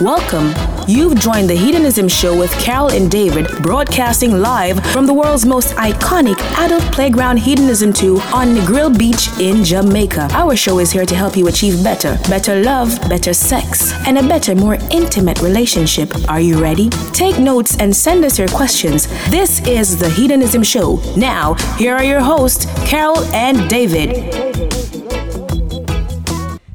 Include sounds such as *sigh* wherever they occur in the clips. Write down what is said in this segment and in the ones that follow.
Welcome. You've joined the Hedonism Show with Carol and David, broadcasting live from the world's most iconic adult playground Hedonism 2 on Negril Beach in Jamaica. Our show is here to help you achieve better, better love, better sex, and a better, more intimate relationship. Are you ready? Take notes and send us your questions. This is the Hedonism Show. Now, here are your hosts, Carol and David.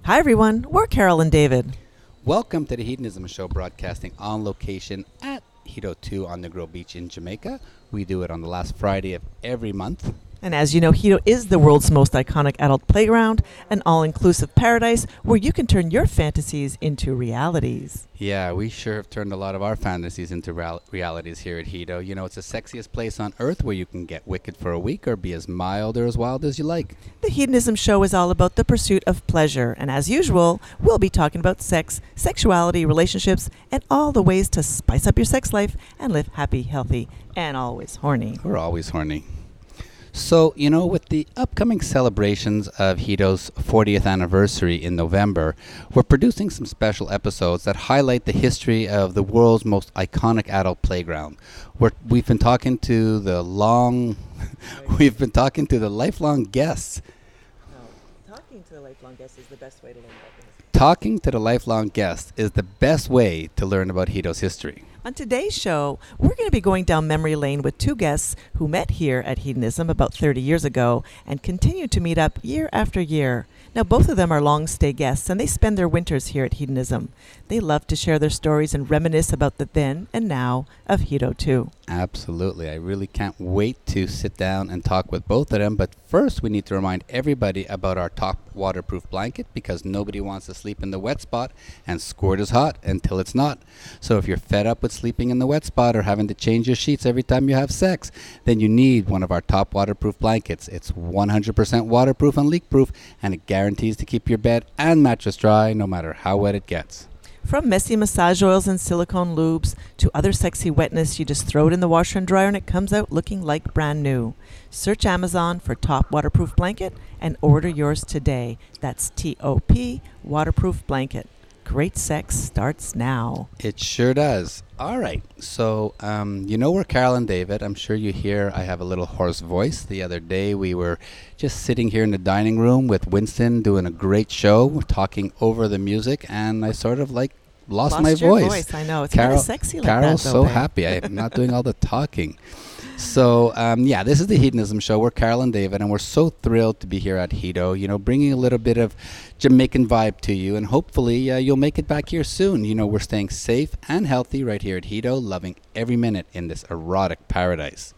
Hi, everyone. We're Carol and David. Welcome to the Hedonism Show, broadcasting on location at Hedo 2 on Negril Beach in Jamaica. We do it on the last Friday of every month. And as you know, Hedo is the world's most iconic adult playground, an all inclusive paradise where you can turn your fantasies into realities. Yeah, we sure have turned a lot of our fantasies into real- realities here at Hedo. You know, it's the sexiest place on earth where you can get wicked for a week or be as mild or as wild as you like. The Hedonism Show is all about the pursuit of pleasure, and as usual, we'll be talking about sex, sexuality, relationships, and all the ways to spice up your sex life and live happy, healthy, and always horny. We're always horny. So, you know, with the upcoming celebrations of Hedo's 40th anniversary in November, we're producing some special episodes that highlight the history of the world's most iconic adult playground. We're, we've been talking to the long, *laughs* we've been talking to the lifelong guests. talking to the lifelong guest is the best way to learn about this. Talking to the lifelong guests is the best way to learn about Hedo's history. On today's show, we're going to be going down memory lane with two guests who met here at Hedonism about 30 years ago and continue to meet up year after year. Now, both of them are long stay guests and they spend their winters here at Hedonism. They love to share their stories and reminisce about the then and now of Hedo 2. Absolutely. I really can't wait to sit down and talk with both of them. But first, we need to remind everybody about our top waterproof blanket because nobody wants to sleep in the wet spot and squirt is hot until it's not. So if you're fed up with sleeping in the wet spot or having to change your sheets every time you have sex, then you need one of our top waterproof blankets. It's 100% waterproof and leak proof and it guarantees to keep your bed and mattress dry no matter how wet it gets. From messy massage oils and silicone lubes to other sexy wetness, you just throw it in the washer and dryer and it comes out looking like brand new. Search Amazon for Top Waterproof Blanket and order yours today. That's T O P Waterproof Blanket. Great sex starts now. It sure does. All right. So, um, you know, we're Carol and David. I'm sure you hear I have a little hoarse voice. The other day, we were just sitting here in the dining room with Winston doing a great show, talking over the music, and I sort of like lost, Lost my voice. voice, I know. It's Carol, kinda sexy like Carol's that, so babe. happy. I'm not doing all the talking. *laughs* So, um, yeah, this is the Hedonism Show. We're Carol and David, and we're so thrilled to be here at Hedo, you know, bringing a little bit of Jamaican vibe to you, and hopefully uh, you'll make it back here soon. You know, we're staying safe and healthy right here at Hedo, loving every minute in this erotic paradise.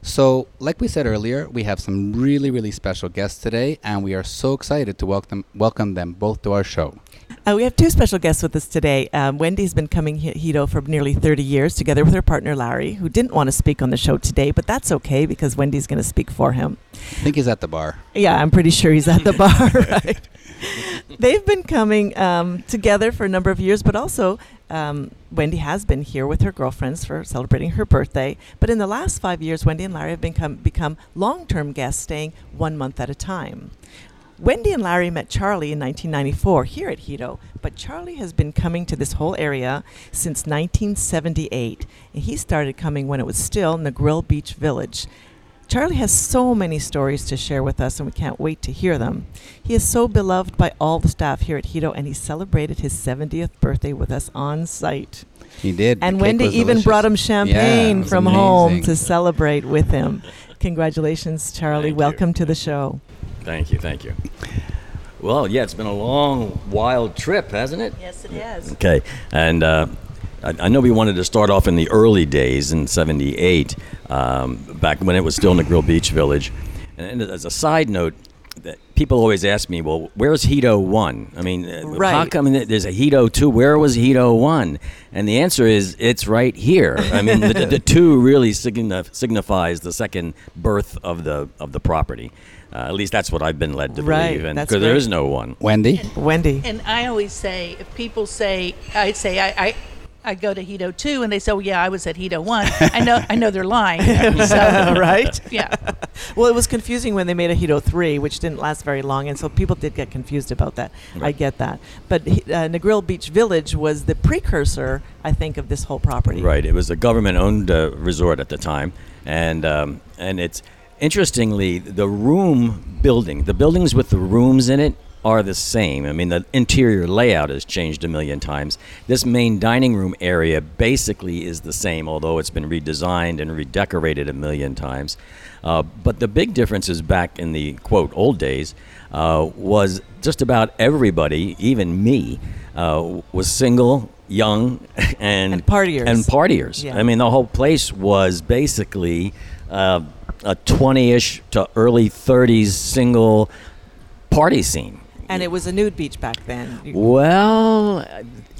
So, like we said earlier, we have some really, really special guests today, and we are so excited to welcome welcome them both to our show. Uh, we have two special guests with us today. Um, Wendy's been coming he- Hedo for nearly 30 years, together with her partner Larry, who didn't want to speak on the show today, but that's okay because Wendy's going to speak for him. I think he's at the bar. Yeah, I'm pretty sure he's at the bar, *laughs* right? They've been coming um, together for a number of years, but also um, Wendy has been here with her girlfriends for celebrating her birthday. But in the last five years, Wendy and Larry have become, become long term guests, staying one month at a time. Wendy and Larry met Charlie in 1994 here at Hedo, but Charlie has been coming to this whole area since 1978, and he started coming when it was still Negril Beach Village. Charlie has so many stories to share with us, and we can't wait to hear them. He is so beloved by all the staff here at Hedo, and he celebrated his 70th birthday with us on site. He did. And Wendy even delicious. brought him champagne it was from home to celebrate with him. Congratulations, Charlie. Thank you. Welcome to the show. Thank you, thank you. Well, yeah, it's been a long, wild trip, hasn't it? Yes, it has. Okay, and uh, I, I know we wanted to start off in the early days in '78, um, back when it was still Negril Beach Village. And, and as a side note, that people always ask me, "Well, where's Hedo One? I mean, uh, how come there's a Hedo Two? Where was Hedo One?" And the answer is, it's right here. I mean, the, the, the two really signi- signifies the second birth of the of the property. Uh, at least that's what I've been led to Right, believe, and because there is no one. Wendy. Wendy. And I always say, if people say, I say, I, I I go to Hedo two, and they say, "Oh yeah, I was at Hedo one." I know, I know they're lying. *laughs* So, *laughs* right? yeah, Well, it was confusing when they made a Hedo 3, which didn't last very long, and so people did get confused about that. I get that. But uh, Negril Beach Village was the precursor, I think, of this whole property. Right. It was a government-owned uh, resort at the time, and um, and it's interestingly the room building, the buildings with the rooms in it are the same. I mean, the interior layout has changed a million times. This main dining room area basically is the same, although it's been redesigned and redecorated a million times. Uh, but the big difference is back in the quote old days uh, was just about everybody, even me, uh, was single, young, *laughs* and And partiers. And partiers. Yeah. I mean, the whole place was basically uh, a 20-ish to early 30s single party scene. And it was a nude beach back then. Well,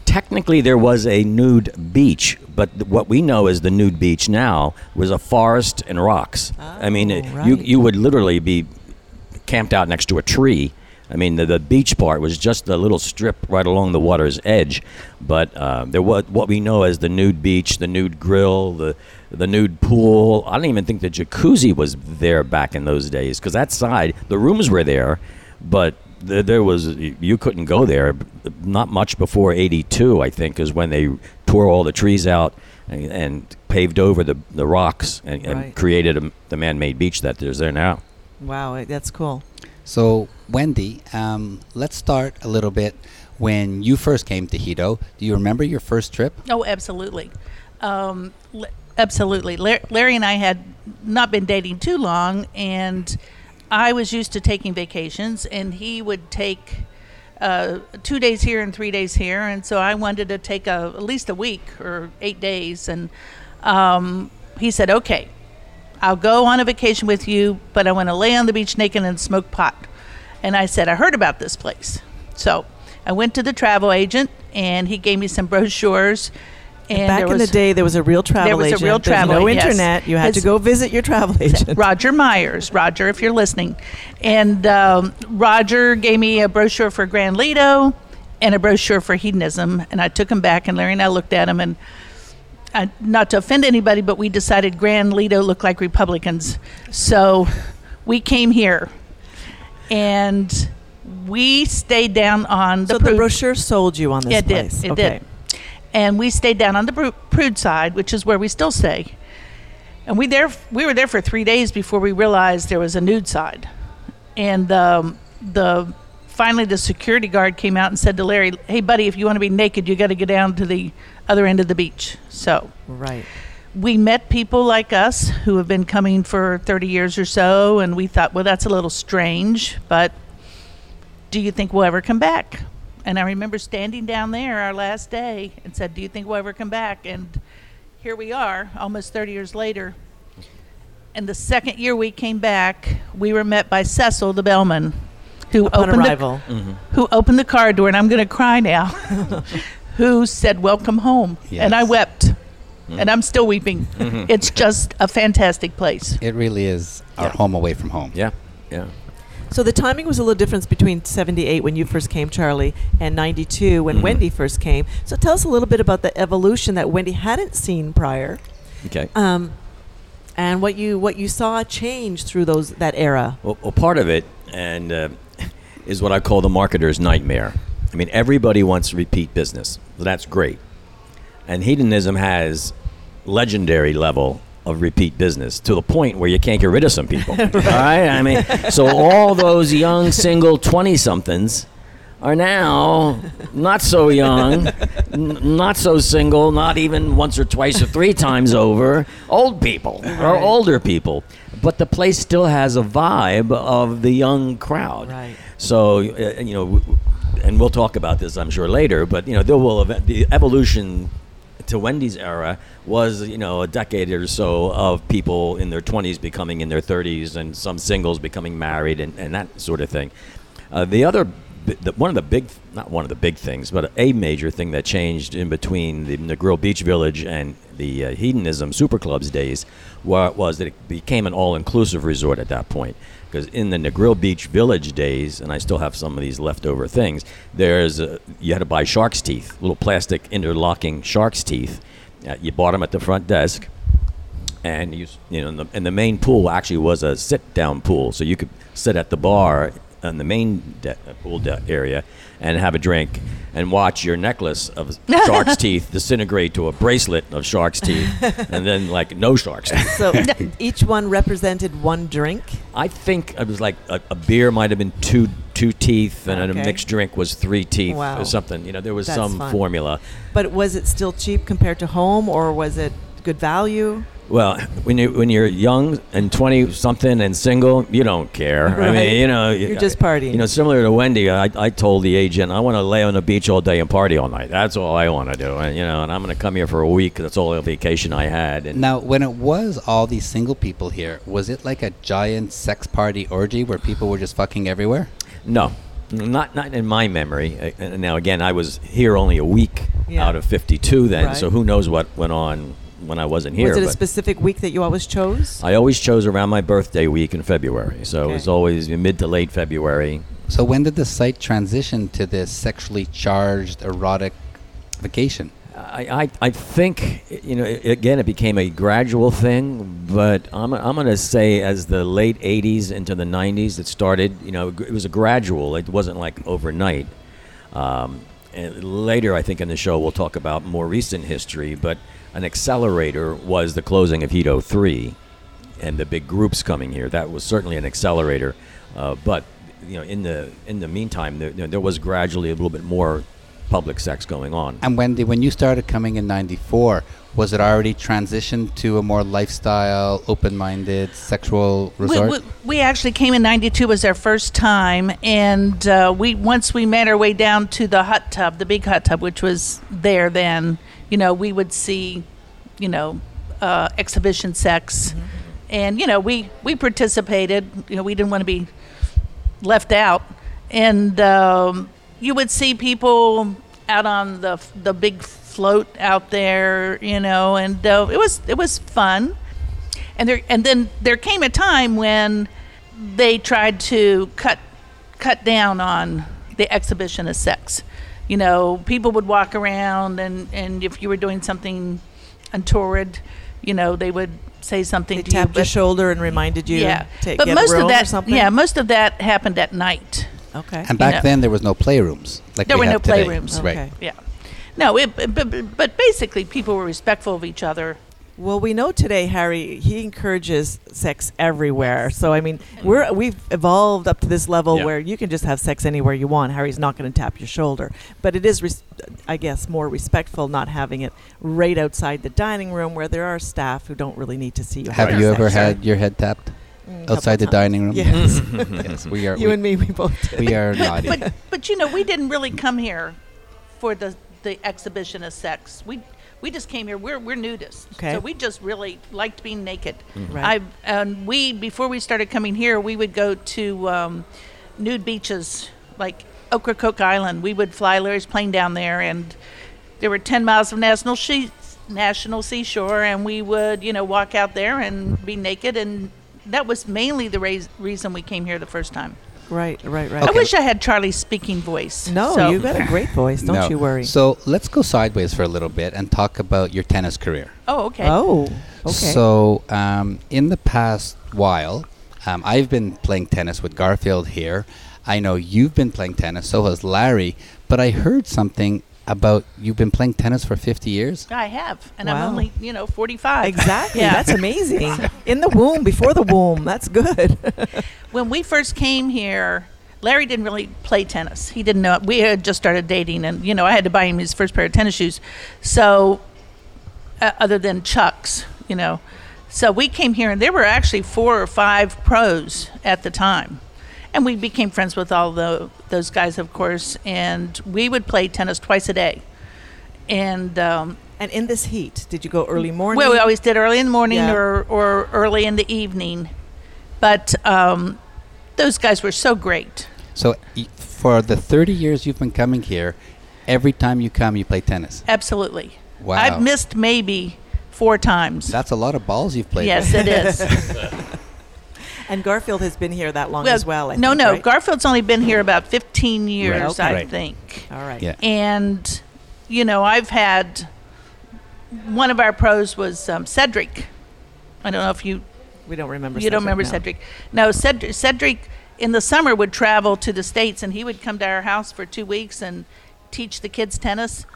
technically there was a nude beach, but th- what we know as the nude beach now was a forest and rocks. I mean, Oh, it- you oh, you would literally be camped out next to a tree. I mean, the, the beach part was just a little strip right along the water's edge, but uh, there was what we know as the nude beach, the nude grill, the the nude pool. I don't even think the jacuzzi was there back in those days because that side, the rooms were there, but there, there was you couldn't go there. Not much before '82, I think, is when they tore all the trees out and, and paved over the the rocks and, and Right. created a, the man-made beach that there's there now. Wow, that's cool. So, Wendy, um, let's start a little bit when you first came to Hedo. Do you remember your first trip? Oh, absolutely. Um, l- absolutely. Lar- Larry and I had not been dating too long, and I was used to taking vacations, and he would take uh, two days here and three days here, and so I wanted to take a, at least a week or eight days, and um, he said, "Okay, I'll go on a vacation with you, but I want to lay on the beach naked and smoke pot." And I said, "I heard about this place," so I went to the travel agent, and he gave me some brochures. And Back there in the day, there was a real travel there was a agent. real There's travel no agent, yes. internet. You had to go visit your travel *laughs* agent. Roger Myers. Roger, if you're listening. And um, Roger gave me a brochure for Grand Lido and a brochure for hedonism. And I took them back, and Larry and I looked at them. And uh, not to offend anybody, but we decided Grand Lido looked like Republicans. So we came here. And we stayed down on the so the Prude- brochure sold you on this it place. did. It okay. did. And we stayed down on the Pru- Prude side, which is where we still stay. And we there we were there for three days before we realized there was a nude side. And um, the finally the security guard came out and said to Larry, "Hey, buddy, if you want to be naked, you got to go down to the other end of the beach." So Right. we met people like us who have been coming for 30 years or so, and we thought, well, that's a little strange, but do you think we'll ever come back? And I remember standing down there our last day and said, do you think we'll ever come back? And here we are, almost 30 years later. And the second year we came back, we were met by Cecil, the bellman, who Upon opened arrival. the who opened the car door, and I'm going to cry now. *laughs* who said, "Welcome home," and I Yes. wept, and I'm still weeping. It's just a fantastic place. It really is our Yeah. home away from home. Yeah, yeah. So the timing was a little difference between 78 when you first came, Charlie, and 92 when Mhm. Wendy first came. So tell us a little bit about the evolution that Wendy hadn't seen prior, Okay. um, and what you what you saw change through those that era. Well, well part of it and uh, is what I call the marketer's nightmare. I mean, everybody wants repeat business. That's great, and hedonism has legendary level of repeat business to the point where you can't get rid of some people. *laughs* right? I mean, so all those young single twenty somethings are now not so young, n- not so single, not even once or twice or three times over, old people or older people. But the place still has a vibe of the young crowd. Right. So, uh, you know, and we'll talk about this, I'm sure, later, but, you know, there will, the evolution to Wendy's era was, you know, a decade or so of people in their 20s becoming in their 30s and some singles becoming married and, and that sort of thing. Uh, the other, the, one of the big, not one of the big things, but a major thing that changed in between the Negril Beach Village and the uh, hedonism super clubs days wa- was that it became an all-inclusive resort at that point. Because in the Negril Beach Village days, and I still have some of these leftover things, there's a, you had to buy shark's teeth, little plastic interlocking shark's teeth. Uh, you bought them at the front desk, and you you know, and the, and the main pool actually was a sit down pool, so you could sit at the bar in the main de- uh, pool de- area and have a drink and watch your necklace of shark's *laughs* teeth disintegrate to a bracelet of shark's teeth, and then like no shark's teeth. So *laughs* each one represented one drink. I think it was like a, a beer might have been two two teeth, and Okay. a mixed drink was three teeth Wow. or something. You know, there was That's some fun. formula. But was it still cheap compared to home, or was it good value? Well, when you when you're young and twenty something and single, you don't care. I mean, you know, You're just partying. You know, similar to Wendy, I, I told the agent I want to lay on the beach all day and party all night. That's all I want to do, and you know, and I'm going to come here for a week. That's all the vacation I had. And Now, when it was all these single people here, was it like a giant sex party orgy where people were just fucking everywhere? No, not not in my memory. Uh, now again, I was here only a week Yeah. out of 52 then, Right. so who knows what went on when I wasn't here. was it a specific week that you always chose? I always chose around my birthday week in February, so it was always mid to late February. So when did the site transition to this sexually charged, erotic vacation? I, I, I think you know i again it became a gradual thing, but I'm, I'm going to say as the late '80s into the '90s it started. You know, it was a gradual. It wasn't like overnight. Um, and later, I think in the show we'll talk about more recent history, but an accelerator was the closing of Hedo 3 and the big groups coming here. That was certainly an accelerator. Uh, but you know, in the in the meantime, there, you know, there was gradually a little bit more public sex going on. And Wendy, when you started coming in '94, was it already transitioned to a more lifestyle, open-minded, sexual We, resort? we, we actually came in '92 was our first time, and uh, we once we made our way down to the hot tub, the big hot tub, which was there then. You know, we would see, you know, uh, exhibition sex, and you know, we we participated. You know, we didn't want to be left out, and um, you would see people out on the the big float out there. You know, and uh, it was it was fun and there and then there came a time when they tried to cut cut down on the exhibition of sex. You know, people would walk around and and if you were doing something untoward, you know, they would say something They to you. tapped your shoulder and reminded you yeah, to but get most a room of that, or something. yeah, most of that happened at night. Okay. and back know. then, there was no playrooms. Like There we were have no today. playrooms. Right. Yeah, no, it, but, but but basically, people were respectful of each other. Well, we know today, Harry, he encourages sex everywhere. So, I mean, we're we've evolved up to this level Yeah. where you can just have sex anywhere you want. Harry's not going to tap your shoulder, but it is, res- I guess, more respectful not having it right outside the dining room where there are staff who don't really need to see you. Have having you sex. ever had your head tapped Mm, outside the times. dining room? Yes, *laughs* yes, we *laughs* are. you we, and me, we both. Did. we are naughty. but but you know we didn't really come here for the the exhibition of sex. We we just came here. We're we're nudists, Okay. so we just really liked being naked. Right. I and we before we started coming here, we would go to um, nude beaches like Ocracoke Island. We would fly Larry's plane down there, and there were ten miles of national she- national seashore, and we would you know walk out there and be naked and. That was mainly the rais- reason we came here the first time. Right, right, right. I wish I had Charlie's speaking voice. No, so- you got a great voice. Don't No. you worry. So let's go sideways for a little bit and talk about your tennis career. Oh, okay. oh, okay. So, um, in the past while, um, I've been playing tennis with Garfield here. I know you've been playing tennis, so has Larry. But I heard something about you've been playing tennis for 50 years. I have, and Wow. I'm only you know 45. Exactly. Yeah. That's amazing. *laughs* In the womb, before the womb. That's good. *laughs* when we first came here, Larry didn't really play tennis. He didn't know. We had just started dating, and you know I had to buy him his first pair of tennis shoes. So, uh, other than Chucks, you know, so we came here, and there were actually four or five pros at the time, and we became friends with all the those guys, of course. And we would play tennis twice a day, and um, and in this heat, did you go early morning? Well, we always did early in the morning Yeah. or, or early in the evening. But um, those guys were so great. So, for the 30 years you've been coming here, every time you come, you play tennis. Absolutely. Wow. I've missed maybe four times. That's a lot of balls you've played. yes, with. it is. *laughs* *laughs* And Garfield has been here that long as well. I no, think, no. right? Garfield's only been here about 15 years, Okay. I Right. think. All right. Yeah. And, you know, I've had one of our pros was um, Cedric. I don't know if you We don't remember. you don't remember now. Cedric. No, Cedric, Cedric in the summer would travel to the states, and he would come to our house for two weeks and teach the kids tennis.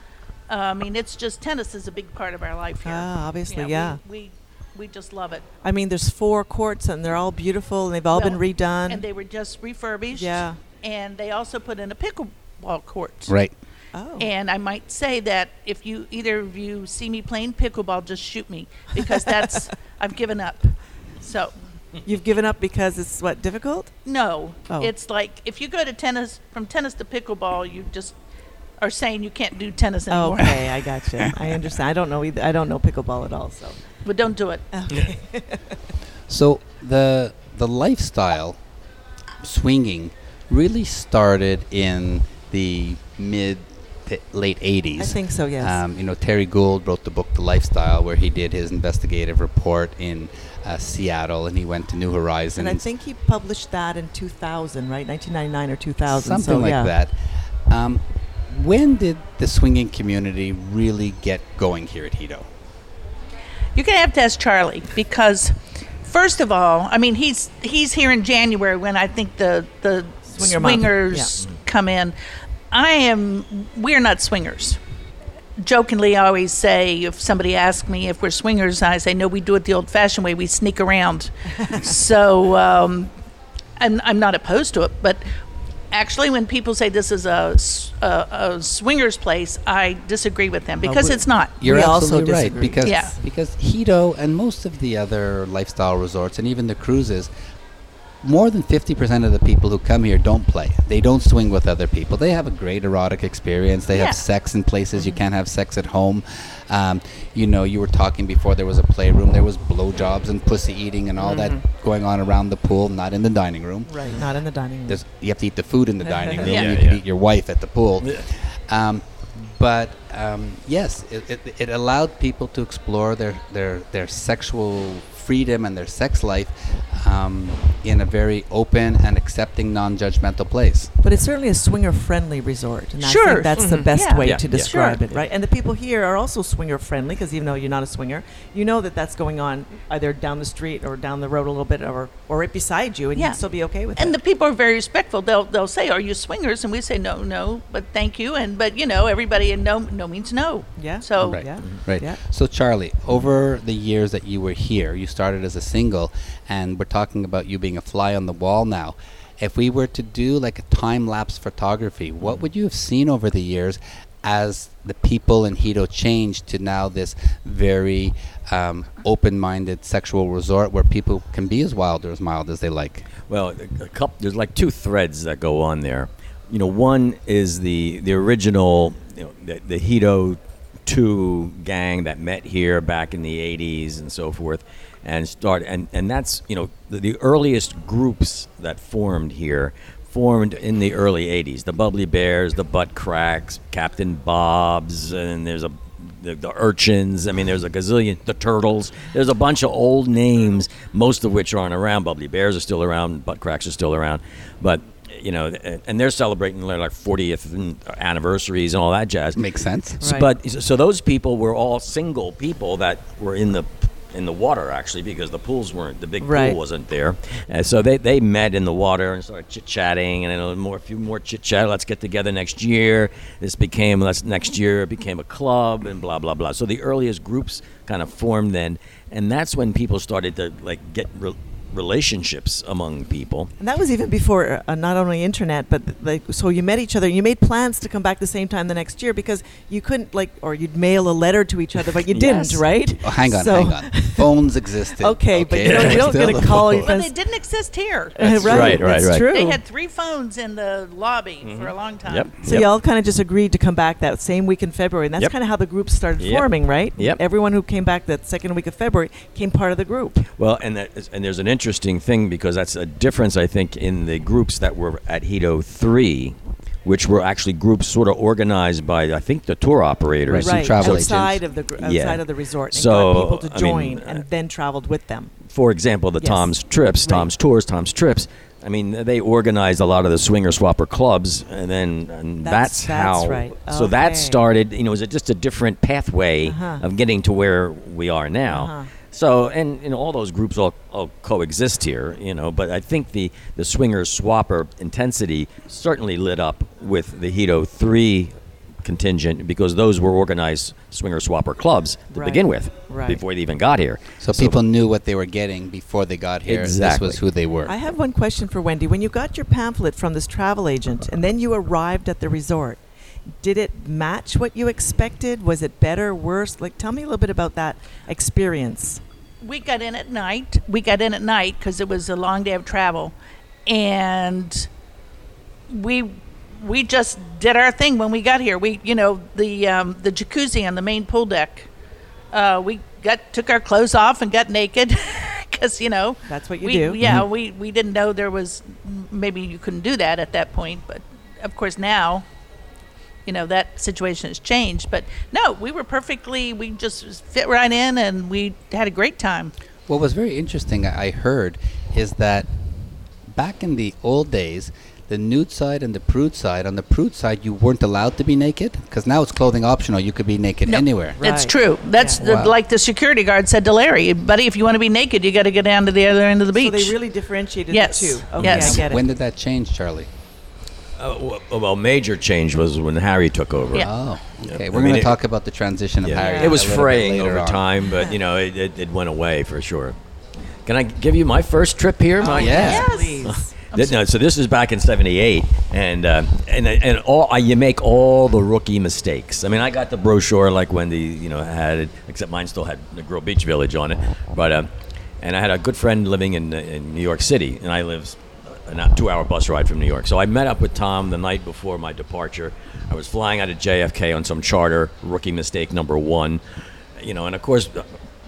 Uh, I mean, it's just tennis is a big part of our life here. Ah, obviously, yeah. We, we we just love it. I mean, there's four courts and they're all beautiful and they've all been redone. and they were just refurbished. Yeah. And they also put in a pickleball court. Right. oh. And I might say that if you either of you see me playing pickleball, just shoot me because that's *laughs* I've given up. So You've given up because it's what difficult? no, Oh. it's like if you go to tennis from tennis to pickleball, you just are saying you can't do tennis anymore. Okay, I got you. I understand. I don't know either. I don't know pickleball at all. So. But don't do it. Okay. *laughs* So the the lifestyle swinging really started in the mid to late 80s. I think so. Yes. Um, you know, Terry Gould wrote the book The Lifestyle, where he did his investigative report in uh, Seattle, and he went to New Horizons. and I think he published that in 2000, right? 1999 or 2000. something so, like yeah. that. Um, when did the swinging community really get going here at Hedo? You're gonna have to ask Charlie because, first of all, I mean he's he's here in January when I think the the Swinger swingers come in. I am. We're not swingers. Jokingly, I always say if somebody asks me if we're swingers, I say no. We do it the old-fashioned way. We sneak around. *laughs* so um, I'm I'm not opposed to it, but actually, when people say this is a a swingers place, I disagree with them because we- it's not. You're We also absolutely right because Yeah. because Hedo and most of the other lifestyle resorts and even the cruises, more than fifty percent of the people who come here don't play. They don't swing with other people. They have a great erotic experience. They Yeah. have sex in places you can't have sex at home. Um, you know, you were talking before. There was a playroom. There was blowjobs and pussy eating and all that going on around the pool, not in the dining room. Right. Not in the dining room. There's, you have to eat the food in the dining *laughs* room. Yeah. You Yeah, can yeah. eat your wife at the pool. Um, but um, yes, it, it, it allowed people to explore their, their, their sexual freedom and their sex life um, in a very open and accepting, non-judgmental place. But it's certainly a swinger-friendly resort, and I Sure. think that's the Mhm. best Yeah. way Yeah, to yeah. describe Sure. it, right? And the people here are also swinger-friendly because even though you're not a swinger, you know that that's going on either down the street or down the road a little bit, or or right beside you, and Yeah. you'd still be okay with and it. And the people are very respectful. They'll they'll say, "Are you swingers?" And we say, "No, no, but thank you." And but you know, everybody in no no means no. Yeah. So Right. Yeah. Right. Yeah. So, Charlie, over the years that you were here, you started as a single, and we're talking about you being a fly on the wall now. If we were to do like a time lapse photography, what would you have seen over the years as the people in Hedo changed to now this very um, open minded sexual resort where people can be as wild or as mild as they like? Well, couple. There's like two threads that go on there. You know, one is the the original, you know, the, the Hedo two gang that met here back in the '80s and so forth, and start and and that's you know the, the earliest groups that formed here formed in the early '80s. The Bubbly Bears, the Butt Cracks, Captain Bob's, and there's a the, the urchins. I mean, there's a gazillion. The turtles. There's a bunch of old names, most of which aren't around. Bubbly bears are still around. Butt cracks are still around, but you know, and they're celebrating their like 40th anniversaries and all that jazz. Makes sense. Right. But so those people were all single people that were in the in the water actually because the pools weren't the big Right. pool wasn't there, and so they, they met in the water and started chit chatting and then a more a few more chit chat. Let's get together next year. This became let's next year it became a club and blah blah blah. So the earliest groups kind of formed then, and that's when people started to like get re- relationships among people. And that was even before uh, not only internet, but like so you met each other. You made plans to come back the same time the next year because you couldn't like, or you'd mail a letter to each other, but you *laughs* didn't, right? Oh, hang on, So- hang on. *laughs* Phones existed. Okay, but you don't- you don't get a call, phone. you well, they didn't exist here. *laughs* right, right, right, that's right. true. They had three phones in the lobby Mm-hmm. for a long time. Yep. So Yep. y'all kind of just agreed to come back that same week in February, and that's Yep. kind of how the group started Yep. forming, right? Yep. Everyone who came back that second week of February came part of the group. Well, and that is, and there's an interesting thing because that's a difference I think in the groups that were at Hedo three, which were actually groups sort of organized by I think the tour operators. Right. some travel agents. outside of the gr- outside Yeah. of the resort, and So, got people to I mean, join, uh, and then traveled with them. for example, the Yes. Tom's Trips, Right. Tom's Tours, Tom's Trips. I mean, they organized a lot of the swinger swapper clubs, and then and That's- that's, that's how. right. So that started. You know, it was just a different pathway Uh-huh. of getting to where we are now. Uh-huh. So, and you know, all those groups all, all coexist here. You know, but I think the the swinger swapper intensity certainly lit up with the Hedo oh three contingent because those were organized swinger swapper clubs to Right. begin with Right. before they even got here. So people knew what they were getting before they got here. Exactly. This was who they were. I have one question for Wendy. When you got your pamphlet from this travel agent and then you arrived at the resort, did it match what you expected? Was it better, worse? Like, tell me a little bit about that experience. we got in at night. We got in at night because it was a long day of travel, and we we just did our thing when we got here. We, you know, the um, the jacuzzi on the main pool deck. Uh, we got took our clothes off and got naked *laughs* because you know That's what you we, do. Yeah, Mm-hmm. we we didn't know there was maybe you couldn't do that at that point, but of course now you know that situation has changed but no we were perfectly we just fit right in and we had a great time What was very interesting, I I heard, is that back in the old days, the nude side and the prude side, on the prude side, you weren't allowed to be naked because now it's clothing optional. You could be naked No. anywhere. that's Right. true that's Yeah. the, Wow. like the security guard said to larry buddy if you want to be naked you got to go down to the other end of the beach So they really differentiated Yes. the two. Okay, Yes. I get it. When did that change, Charlie? Uh, w- well, major change was when Harry took over. Yeah. Oh, okay. I We're mean, going to talk about the transition of Yeah. Harry. It was a little bit fraying over on. time, but *laughs* you know, it, it, it went away for sure. Can I give you my first trip here? My- yeah. Yes. *laughs* Please. No, so this is back in '78, and uh, and and all I, you make all the rookie mistakes. I mean, I got the brochure like Wendy, you know, had it, except mine still had the Grill Beach Village on it. But uh, and I had a good friend living in uh, in New York City, and I live a two-hour bus ride from New York. So I met up with Tom the night before my departure. I was flying out of JFK on some charter. Rookie mistake number one, you know, and of course.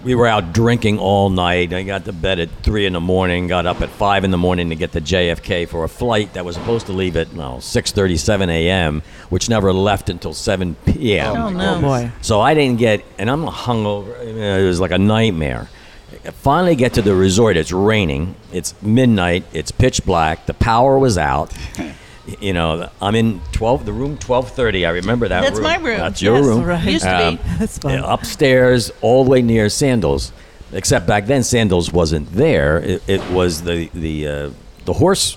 We were out drinking all night. I got to bed at three in the morning. Got up at five in the morning to get to JFK for a flight that was supposed to leave at no six thirty-seven a.m., which never left until seven p.m. Oh, no. Oh, boy. So I didn't get, and I'm hungover. It was like a nightmare. I finally get to the resort. It's raining. It's midnight. It's pitch black. The power was out. *laughs* You know, I'm in 12, the room 1230. I remember that That's room. my room. That's your Yes, room. right. Used to Um, be. *laughs* That's fun. upstairs, all the way near Sandals. Except back then, Sandals wasn't there. It, it was the the uh, the horse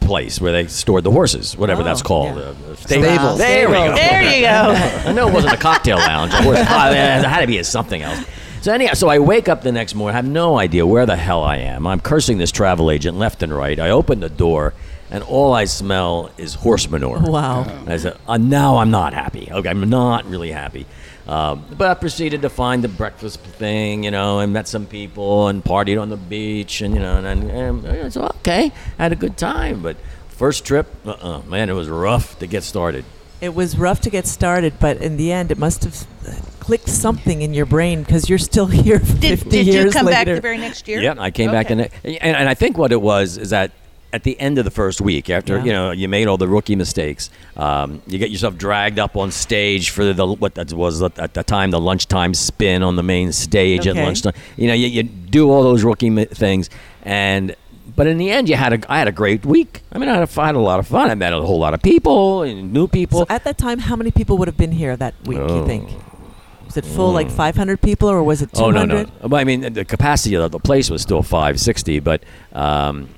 place where they stored the horses, whatever Oh, that's called. yeah. Uh, the Stables. There we go. there you go *laughs* I know it wasn't a cocktail lounge. Of course, it had to be something else. So anyhow, so I wake up the next morning, I have no idea where the hell I am. I'm cursing this travel agent left and right. I open the door, and all I smell is horse manure. Wow. I said, uh, now I'm not happy. Okay, I'm not really happy. Um, but I proceeded to find the breakfast thing, you know, and met some people and partied on the beach, and you know, and, and, and it's okay. Had a good time, but first trip, uh-uh, man, it was rough to get started. It was rough to get started, but in the end, it must have clicked something in your brain because you're still *laughs* here 50 did, did years you come back later. the very next year Yeah, I came back Okay. in it, and, and I think what it was is that at the end of the first week, after Yeah. you know you made all the rookie mistakes, um, you get yourself dragged up on stage for the what that was at the time the lunchtime spin on the main stage Okay. at lunchtime. You know, you, you do all those rookie mi- things, and but in the end, you had a I had a great week. I mean, I had a, I had a lot of fun. I met a whole lot of people and new people. So at that time, how many people would have been here that week, you Oh. think? Was it full, like 500 people, or was it 200? Oh no no! Well, I mean, the capacity of the place was still 560, but um,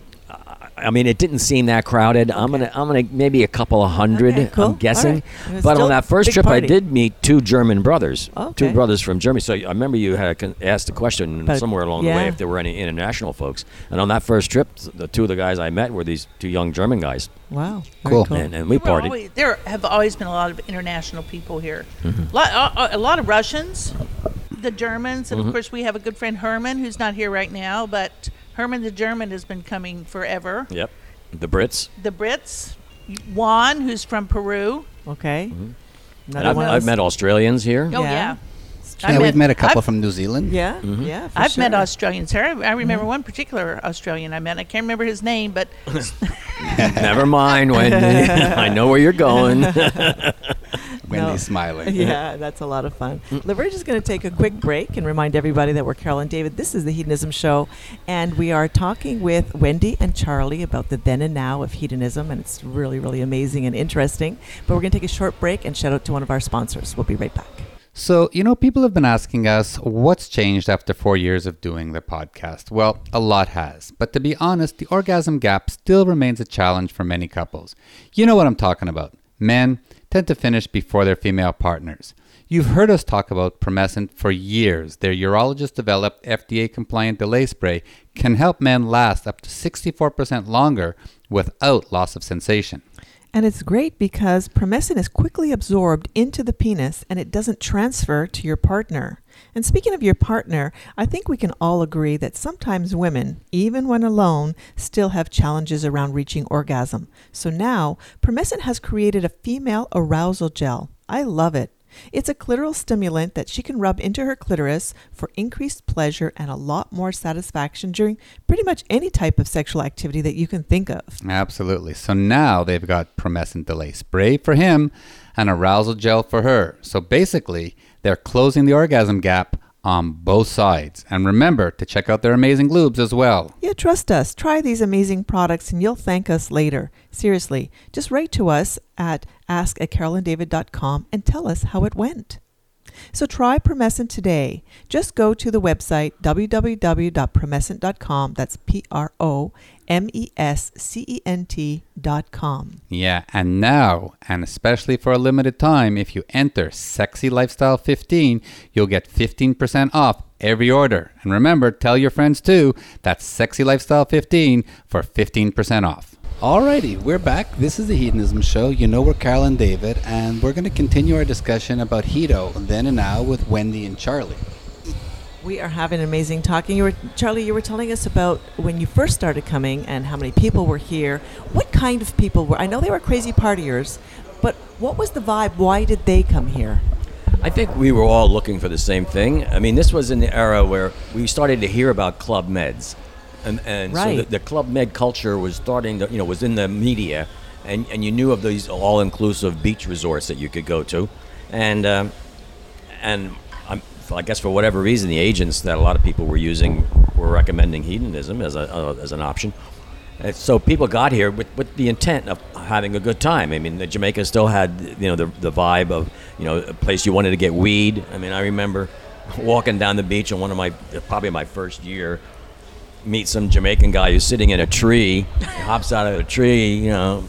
I- I mean, it didn't seem that crowded. I'm gonna, I'm gonna maybe a couple of hundred. Okay, cool. I'm guessing. All right. It was But on that first trip, party. I did meet two German brothers. Okay. Two brothers from Germany. So I remember you had asked a question About- somewhere along the way if there were any international folks. And on that first trip, the two of the guys I met were these two young German guys, Wow. Cool. cool. and, and we There partied. always- there have always been a lot of international people here. Mm-hmm. Lot, uh, a lot of Russians, the Germans, and Mm-hmm. of course we have a good friend Herman, who's not here right now, but Herman the German has been coming forever. Yep. The Brits. The Brits, Juan, who's from Peru. Okay. Mm-hmm. And Another I've, I've met Australians here. Oh Yeah. yeah, I Yeah, met- we've met a couple I've- from New Zealand. Yeah, Mm-hmm. yeah. Mm-hmm. for I've met. Australians here. I I remember mm-hmm. one particular Australian I met. I can't remember his name, but *laughs* *laughs* Never mind, Wendy. *laughs* I know where you're going. Wendy Wendy's smiling. yeah, that's a lot of fun. Mm. We're just going to take a quick break and remind everybody that we're Carol and David. This is the Hedonism Show, and we are talking with Wendy and Charlie about the then and now of hedonism, and it's really, really amazing and interesting. But we're going to take a short break and shout out to one of our sponsors. We'll be right back. So, you know, people have been asking us what's changed after four years of doing the podcast. Well, a lot has. But to be honest, the orgasm gap still remains a challenge for many couples. You know what I'm talking about. Men tend to finish before their female partners. You've heard us talk about Promescent for years. Their urologist developed FDA compliant delay spray can help men last up to 64% longer without loss of sensation. And it's great because Promescent is quickly absorbed into the penis and it doesn't transfer to your partner. And speaking of your partner, I think we can all agree that sometimes women, even when alone, still have challenges around reaching orgasm. So now, Promescent has created a female arousal gel. I love it. It's a clitoral stimulant that she can rub into her clitoris for increased pleasure and a lot more satisfaction during pretty much any type of sexual activity that you can think of. Absolutely. So now they've got Promescent Delay Spray for him and arousal gel for her. So basically, they're closing the orgasm gap on both sides. And remember to check out their amazing lubes as well. Yeah, trust us. Try these amazing products and you'll thank us later. Seriously, just write to us at ask at carolanddavid.com and tell us how it went. So try Promescent today. Just go to the website www.promescent.com. That's P R O M E S C E N T.com. Yeah, and now, and especially for a limited time, if you enter Sexy Lifestyle 15, you'll get 15% off every order. And remember, tell your friends too. That's Sexy Lifestyle 15 for 15% off. Alrighty, we're back. This is the Hedonism Show. You know we're Carol and David, and we're going to continue our discussion about Hedo then and now with Wendy and Charlie. We are having an amazing talking. You were Charlie. You were telling us about when you first started coming and how many people were here. What kind of people were? I know they were crazy partiers, but what was the vibe? Why did they come here? I think we were all looking for the same thing. I mean, this was in the era where we started to hear about club meds, and and so the, the club med culture was starting to you know was in the media, and and you knew of these all-inclusive beach resorts that you could go to, and um, and I'm, I guess for whatever reason, the agents that a lot of people were using were recommending hedonism as a uh, as an option. And so people got here with, with the intent of having a good time. I mean, Jamaica still had you know the, the vibe of you know a place you wanted to get weed. I mean, I remember walking down the beach on one of my probably my first year, meet some Jamaican guy who's sitting in a tree, he hops out of a tree, you know.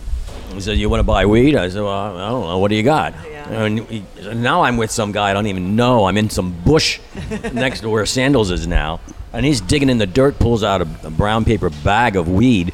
He said, "You want to buy weed?" I said, "Well, I don't know. What do you got?" Yeah. And he, now I'm with some guy I don't even know. I'm in some bush *laughs* next to where Sandals is now, and he's digging in the dirt, pulls out a, a brown paper bag of weed,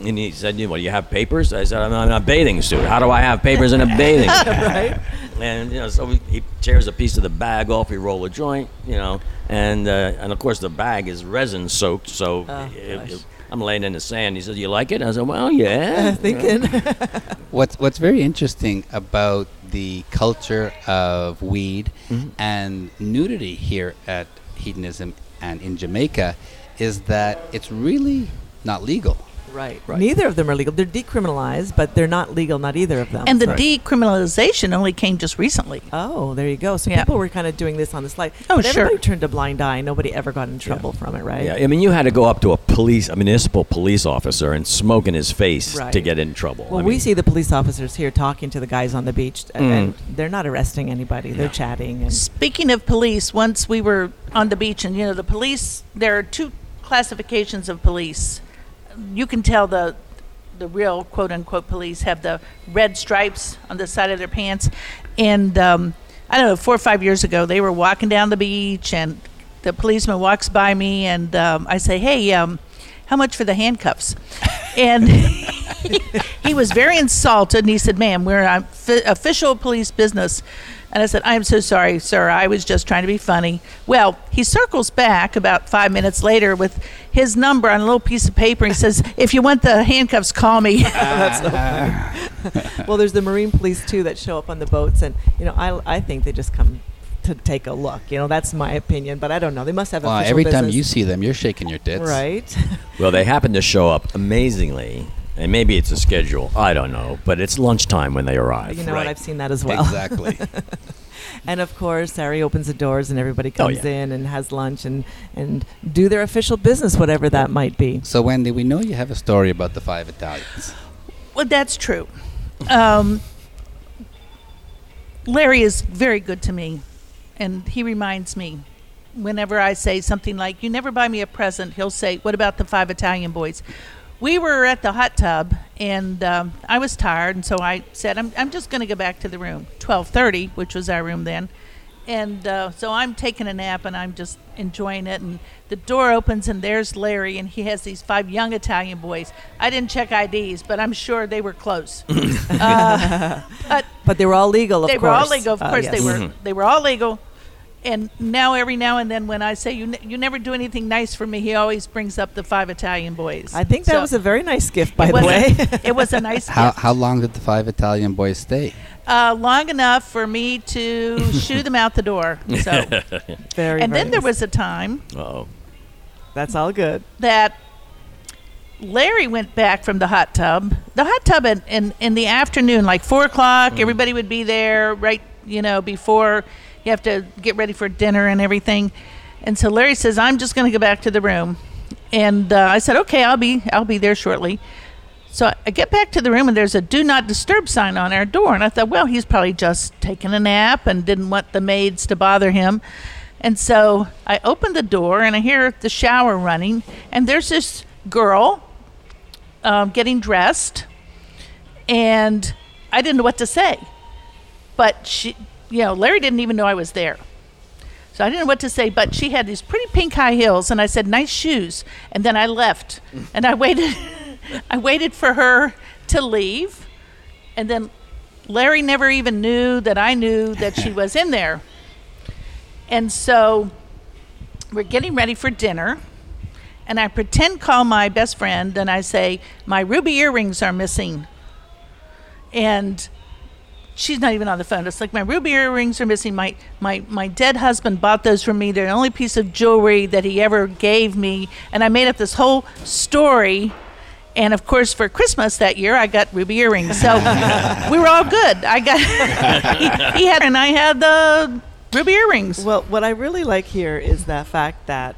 and he said, "What do you have papers?" I said, "I'm in a bathing suit. How do I have papers in a bathing suit?" *laughs* right? And you know, so we, he tears a piece of the bag off. We roll a joint, you know, and uh, and of course the bag is resin soaked. So Oh, it- it- I'm laying in the sand. He says, "You like it?" I said, "Well, yeah." *laughs* Thinking. *laughs* What's what's very interesting about the culture of weed Mm-hmm. and nudity here at Hedonism and in Jamaica is that it's really not legal. Right. Right. Neither of them are legal. They're decriminalized, but they're not legal. Not either of them. And the So- decriminalization only came just recently. Oh, there you go. So Yeah. people were kind of doing this on the slide. Oh, but sure. everybody turned a blind eye. Nobody ever got in trouble from it, right? Yeah, I mean, you had to go up to a police, a municipal police officer, and smoke in his face to get in trouble. Well, I we mean, see the police officers here talking to the guys on the beach, and, Mm. and they're not arresting anybody. They're chatting. And Speaking of police, once we were on the beach, and you know, the police, there are two classifications of police. You can tell the the real quote unquote police have the red stripes on the side of their pants. And um, I don't know, four or five years ago, they were walking down the beach, and the policeman walks by me, and um, I say, Hey, um, how much for the handcuffs? *laughs* And he was very insulted, and he said, Ma'am, we're fi- official police business. And I said, I'm so sorry, sir. I was just trying to be funny. Well, he circles back about five minutes later with his number on a little piece of paper. He says, *laughs* If you want the handcuffs, call me. *laughs* That's so *laughs* funny. well, there's the marine police too that show up on the boats, and you know, I I think they just come to take a look. You know, that's my opinion, but I don't know. They must have a. Well, official every time you see them, you're shaking your tits. right. well, they happen to show up amazingly And maybe it's a schedule. I don't know. But it's lunchtime when they arrive. You know Right. what? I've seen that as well. Exactly. *laughs* And of course, Harry opens the doors and everybody Oh, comes yeah. in and has lunch and, and do their official business, whatever that might be. so, Wendy, we know you have a story about the five Italians. Well, that's true. Um, Larry is very good to me, and he reminds me whenever I say something like, You never buy me a present, he'll say, What about the five Italian boys? We were at the hot tub, and um, I was tired, and so I said, I'm, I'm just going to go back to the room. 12.30, which was our room then. And uh, so I'm taking a nap, and I'm just enjoying it. And the door opens, and there's Larry, and he has these five young Italian boys. I didn't check IDs, but I'm sure they were close. *laughs* uh, but But they were all legal, of course. they course. were all legal. Of Uh, course, yes. they were. They were all legal. And now, every now and then, when I say you, ne- you never do anything nice for me, he always brings up the five Italian boys. I think that So was a very nice gift, by the was a- way. *laughs* it was a nice How, gift. how long did the five Italian boys stay? Uh, long enough for me to *laughs* shoo them out the door. So, *laughs* very, and very then there was a time Oh. That's all good. that Larry went back from the hot tub. The hot tub in, in, in the afternoon, like four o'clock, Mm. everybody would be there right, you know, before you have to get ready for dinner and everything. And so Larry says, "I'm just going to go back to the room," and uh, I said, "Okay, I'll be I'll be there shortly." So I get back to the room and there's a "Do Not Disturb" sign on our door, and I thought, well, he's probably just taking a nap and didn't want the maids to bother him. And so I open the door and I hear the shower running, and there's this girl um, getting dressed, and I didn't know what to say. But she, you know, Larry didn't even know I was there. So I didn't know what to say, but she had these pretty pink high heels, and I said, "Nice shoes." And then I left, and I *laughs* waited. I waited for her to leave, and then Larry never even knew that I knew that she was in there. And so we're getting ready for dinner, and I pretend call my best friend, and I say, "My ruby earrings are missing," and she's not even on the phone. It's like my ruby earrings are missing. My my my dead husband bought those for me. They're the only piece of jewelry that he ever gave me, and I made up this whole story. And of course, for Christmas that year, I got ruby earrings. So *laughs* we were all good. I got *laughs* he, he had, and I had the ruby earrings. Well, what I really like here is the fact that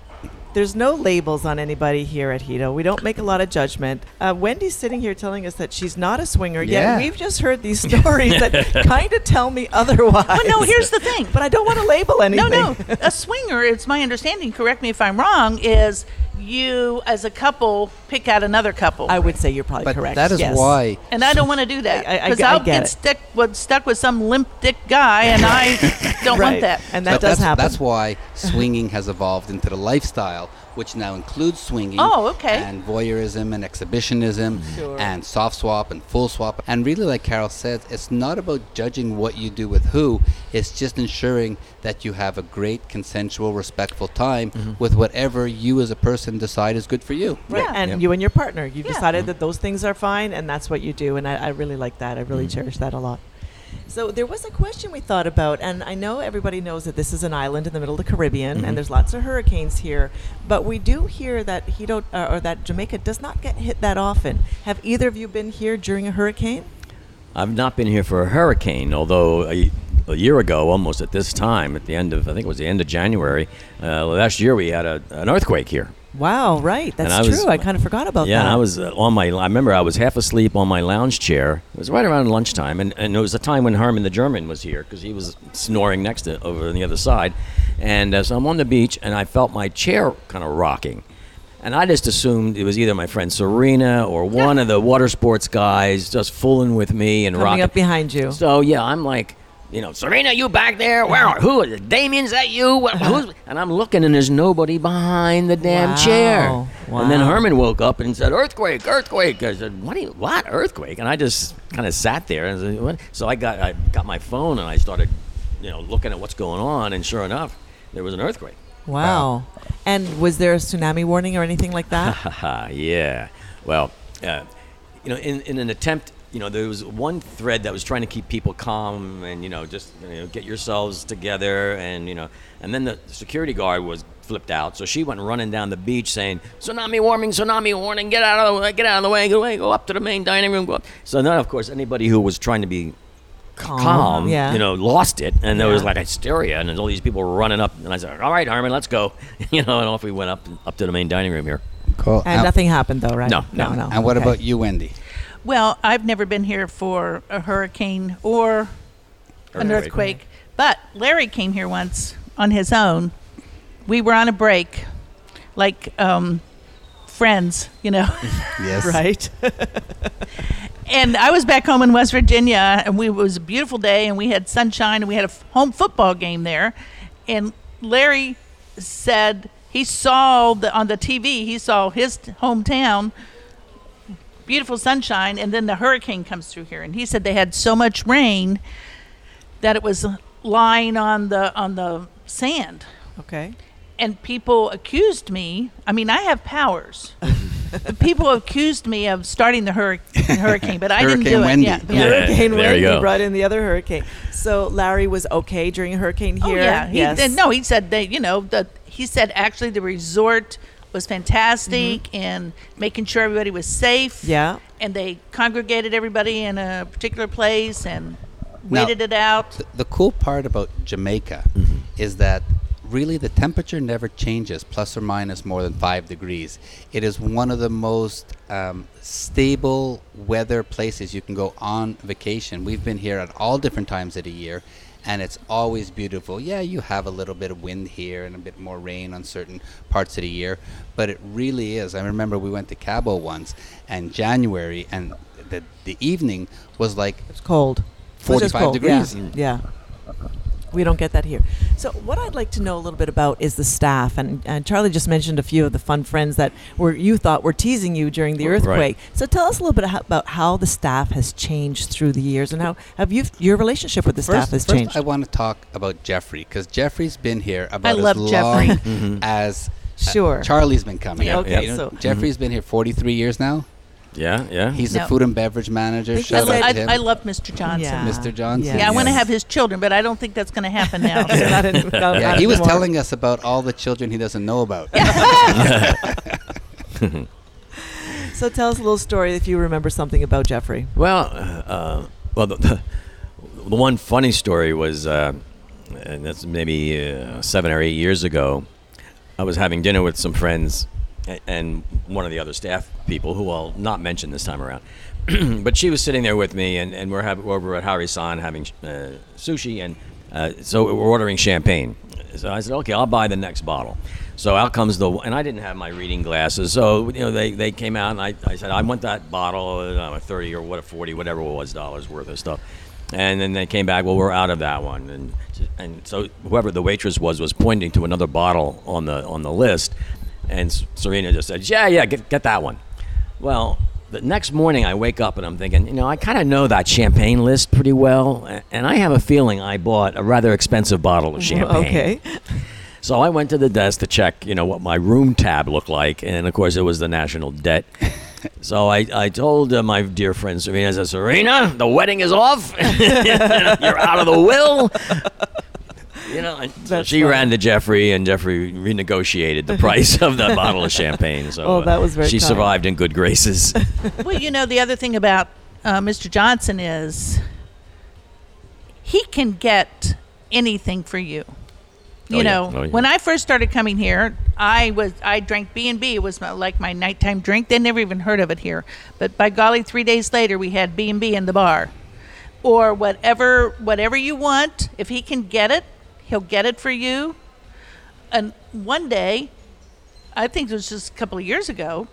there's no labels on anybody here at Hedo. We don't make a lot of judgment. Uh, Wendy's sitting here telling us that she's not a swinger, Yeah. yet we've just heard these *laughs* stories that *laughs* kind of tell me otherwise. Well, no, here's the thing. But I don't want to label anything. No, no. A swinger, it's my understanding, correct me if I'm wrong, is you as a couple pick out another couple. I would say you're probably But correct. that is yes. why and I don't want to do that I- I- I because I I'll get get stuck with, stuck with some limp dick guy, and I *laughs* don't right. want that. And that but does that's, happen. That's why swinging has evolved into the lifestyle, which now includes swinging. Oh, okay. And voyeurism and exhibitionism mm. Sure. and soft swap and full swap. And really, like Carol says, it's not about judging what you do with who. It's just ensuring that you have a great, consensual, respectful time Mm-hmm. with whatever you as a person decide is good for you. Right. Yeah. And Yep. you and your partner, you've Yeah. decided mm-hmm. that those things are fine, and that's what you do. And I, I really like that. I really mm-hmm. cherish that a lot. So there was a question we thought about, and I know everybody knows that this is an island in the middle of the Caribbean, and there's lots of hurricanes here. But we do hear that Hedo uh, or that Jamaica does not get hit that often. Have either of you been here during a hurricane? I've not been here for a hurricane, although a, a year ago, almost at this time, at the end of, I think it was the end of January, uh, last year we had a, an earthquake here. Wow, right. That's I true. was- I kind of forgot about yeah, that. and I was uh, on my. I remember I was half asleep on my lounge chair. It was right around lunchtime, and, and it was a time when Herman the German was here because he was snoring next to over on the other side, and uh, so I'm on the beach, and I felt my chair kind of rocking, and I just assumed it was either my friend Serena or *laughs* one of the water sports guys just fooling with me and Coming rocking up behind you. So yeah, I'm like, you know, Serena, you back there? Where? Are, who? is it? Damien's that you? Who's? And I'm looking, and there's nobody behind the damn Wow. chair. And then Herman woke up and said, "Earthquake! Earthquake!" I said, "What? You, what? Earthquake?" And I just kind of sat there, and said, what? so I got I got my phone and I started, you know, looking at what's going on, and sure enough, there was an earthquake. Wow. And was there a tsunami warning or anything like that? *laughs* Yeah. Well, uh, you know, in, in an attempt, you know, there was one thread that was trying to keep people calm and, you know, just you know, get yourselves together and, you know, and then the security guard was flipped out. So she went running down the beach saying, "Tsunami warning! Tsunami warning! Get out of the way! Get out of the way! Go away! Go up to the main dining room! Go up!" So then, of course, anybody who was trying to be calm, yeah. you know, lost it, and there was like hysteria, and there's all these people running up, and I said, "All right, Herman, let's go," *laughs* you know, and off we went up up to the main dining room here. Cool. And nothing happened though, right? No, no, no. no. And what Okay. about you, Wendy? Well, I've never been here for a hurricane or an Earthquake. earthquake, but Larry came here once on his own. We were on a break, like um, friends, you know. *laughs* Yes. Right. *laughs* and I was back home in West Virginia, and we it was a beautiful day, and we had sunshine, and we had a f- home football game there. And Larry said he saw the on the TV, he saw his t- hometown, beautiful sunshine, and then the hurricane comes through here, and he said they had so much rain that it was lying on the on the sand okay. and people accused me. I mean, I have powers. people accused me of starting the hurricane, hurricane but I didn't do Wendy. it. Yeah, The yeah. hurricane there you Wendy go. brought in the other hurricane. So Larry was okay during a hurricane Oh here. yeah. He, yes. and no, he said they. You know, the he said actually the resort was fantastic and making sure everybody was safe. Mm-hmm. Yeah. And they congregated everybody in a particular place and Now- it out. The, the cool part about Jamaica is that really the temperature never changes, plus or minus more than five degrees. It is one of the most um, stable weather places you can go on vacation. We've been here at all different times of the year, and it's always beautiful. Yeah, you have a little bit of wind here and a bit more rain on certain parts of the year, but it really is. I remember we went to Cabo once, and January, and the the evening was like It's cold. It was 45 cold, degrees. Yeah. yeah. We don't get that here. So, what I'd like to know a little bit about is the staff. And, and Charlie just mentioned a few of the fun friends that were you thought were teasing you during the Right. earthquake. So, tell us a little bit about how the staff has changed through the years and how have you your relationship with the staff has first changed. I want to talk about Jeffrey because Jeffrey's been here about love as Jeffrey. long *laughs* as uh, Sure. Charlie's been coming. Yeah, okay, You know, so- Jeffrey's been here 43 years now. Yeah, yeah. He's No. the food and beverage manager. Shout that's out I, him. I love Mr. Johnson. Yeah. Mr. Johnson. Yeah, I want to yes. have his children, but I don't think that's going to happen now. *laughs* Not in- not- Yeah, not he was anymore. telling us about all the children he doesn't know about. *laughs* *laughs* So, tell us a little story if you remember something about Jeffrey. Well, uh, well, the, the, the one funny story was, uh, and that's maybe uh, seven or eight years ago. I was having dinner with some friends a- and one of the other staff people, who I'll not mention this time around. *clears throat* but she was sitting there with me, and, and we're, having, we're at Harry-san having uh, sushi, and uh, so we're ordering champagne. So I said, okay, I'll buy the next bottle. So out comes the, and I didn't have my reading glasses. So, you know, they, they came out and I, I said, I want that bottle, uh, 30 or what, a 40, whatever it was, dollars worth of stuff. And then they came back, well, we're out of that one. And, and so whoever the waitress was, was pointing to another bottle on the, on the list. And Serena just said, yeah, yeah, get, get that one. Well, the next morning I wake up and I'm thinking, you know, I kind of know that champagne list pretty well. And I have a feeling I bought a rather expensive bottle of *laughs* champagne. Okay. So I went to the desk to check, you know, what my room tab looked like, and of course it was the national debt. *laughs* so I, I told uh, my dear friend Serena, I said, Serena, the wedding is off. *laughs* You're out of the will. *laughs* You know, That's she funny. ran to Jeffrey, and Jeffrey renegotiated the price of the *laughs* bottle of champagne. So Oh, that was very she kind. survived in good graces. *laughs* well, you know, the other thing about uh, Mr. Johnson is he can get anything for you. You Oh, yeah. know, Oh, yeah. when I first started coming here, I was I drank B and B. It was my, like my nighttime drink. They never even heard of it here. But by golly, three days later, we had B and B in the bar, or whatever whatever you want. If he can get it, he'll get it for you. And one day, I think it was just a couple of years ago,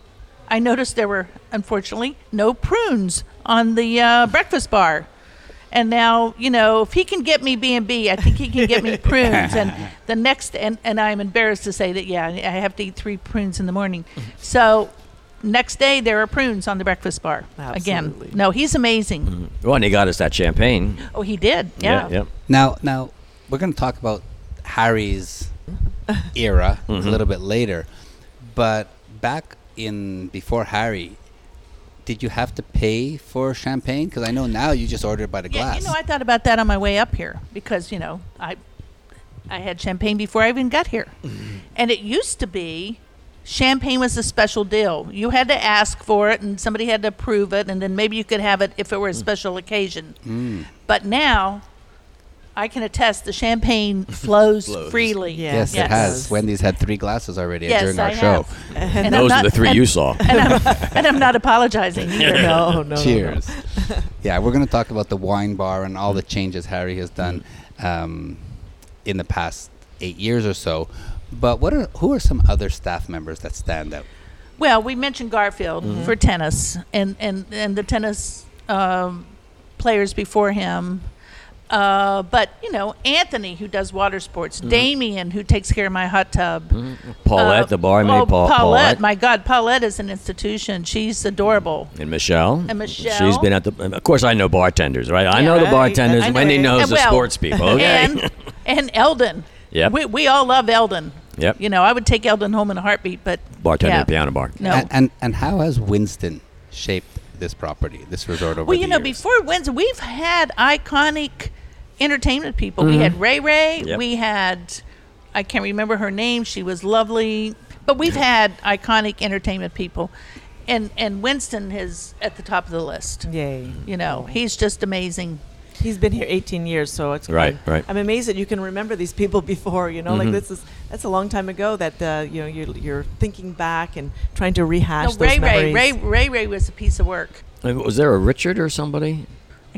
I noticed there were unfortunately no prunes on the uh, breakfast bar. And now, you know, if he can get me B and B, I think he can get me *laughs* prunes. And the next, and, and I'm embarrassed to say that, yeah, I have to eat three prunes in the morning. *laughs* So next day there are prunes on the breakfast bar Absolutely. again. No, he's amazing. well, and he got us that champagne. Oh, he did. Yeah. yeah. Now, now we're going to talk about Harry's *laughs* era a mm-hmm. little bit later, but back in before Harry, did you have to pay for champagne? Because I know now you just order it by the Yeah, glass. you know, I thought about that on my way up here because you know I I had champagne before I even got here. *laughs* And it used to be champagne was a special deal. You had to ask for it and somebody had to approve it and then maybe you could have it if it were a mm. special occasion. Mm. But now I can attest the champagne *laughs* flows, Flows. freely. Yeah. Yes, Yes. it has. Wendy's had three glasses already Yes, during our I show. have. And I'm Those are the three and- you saw. *laughs* And I'm, and I'm not apologizing either. *laughs* no, no, no, no. Cheers. yeah, we're going to talk about the wine bar and all the changes Harry has done um, in the past eight years or so. But what are who are some other staff members that stand out? Well, we mentioned Garfield Mm-hmm. for tennis, and and and the tennis um, players before him. Uh, but you know, Anthony, who does water sports, Mm-hmm. Damien, who takes care of my hot tub. Paulette, Uh, the barmaid, oh, Paul, Paulette, My God, Paulette is an institution. She's adorable. and Michelle. And Michelle. She's been at the. Of course, I know bartenders, right? I Yeah, know the bartenders. I know Wendy it. knows And the well, sports people. Okay. And and Eldon. Yep. We we all love Eldon. Yep. You know, I would take Eldon home in a heartbeat, but Bartender yeah. at piano bar. No. And, and and how has Winston shaped this property, this resort over Well, the you know, years? before Wednesday, we've had iconic entertainment people. We had Ray Ray. Mm-hmm. Yep. We had, I can't remember her name. She was lovely. But we've had iconic entertainment people. And, and Winston is at the top of the list. Yay. You know, he's just amazing. He's been here 18 years, so it's Right, fun. right. I'm amazed that you can remember these people *laughs* before. You know, Mm-hmm. like this is that's a long time ago. That uh, you know you're, you're thinking back and trying to rehash No, those Ray Ray, memories. Ray Ray Ray was a piece of work. Was there a Richard or somebody?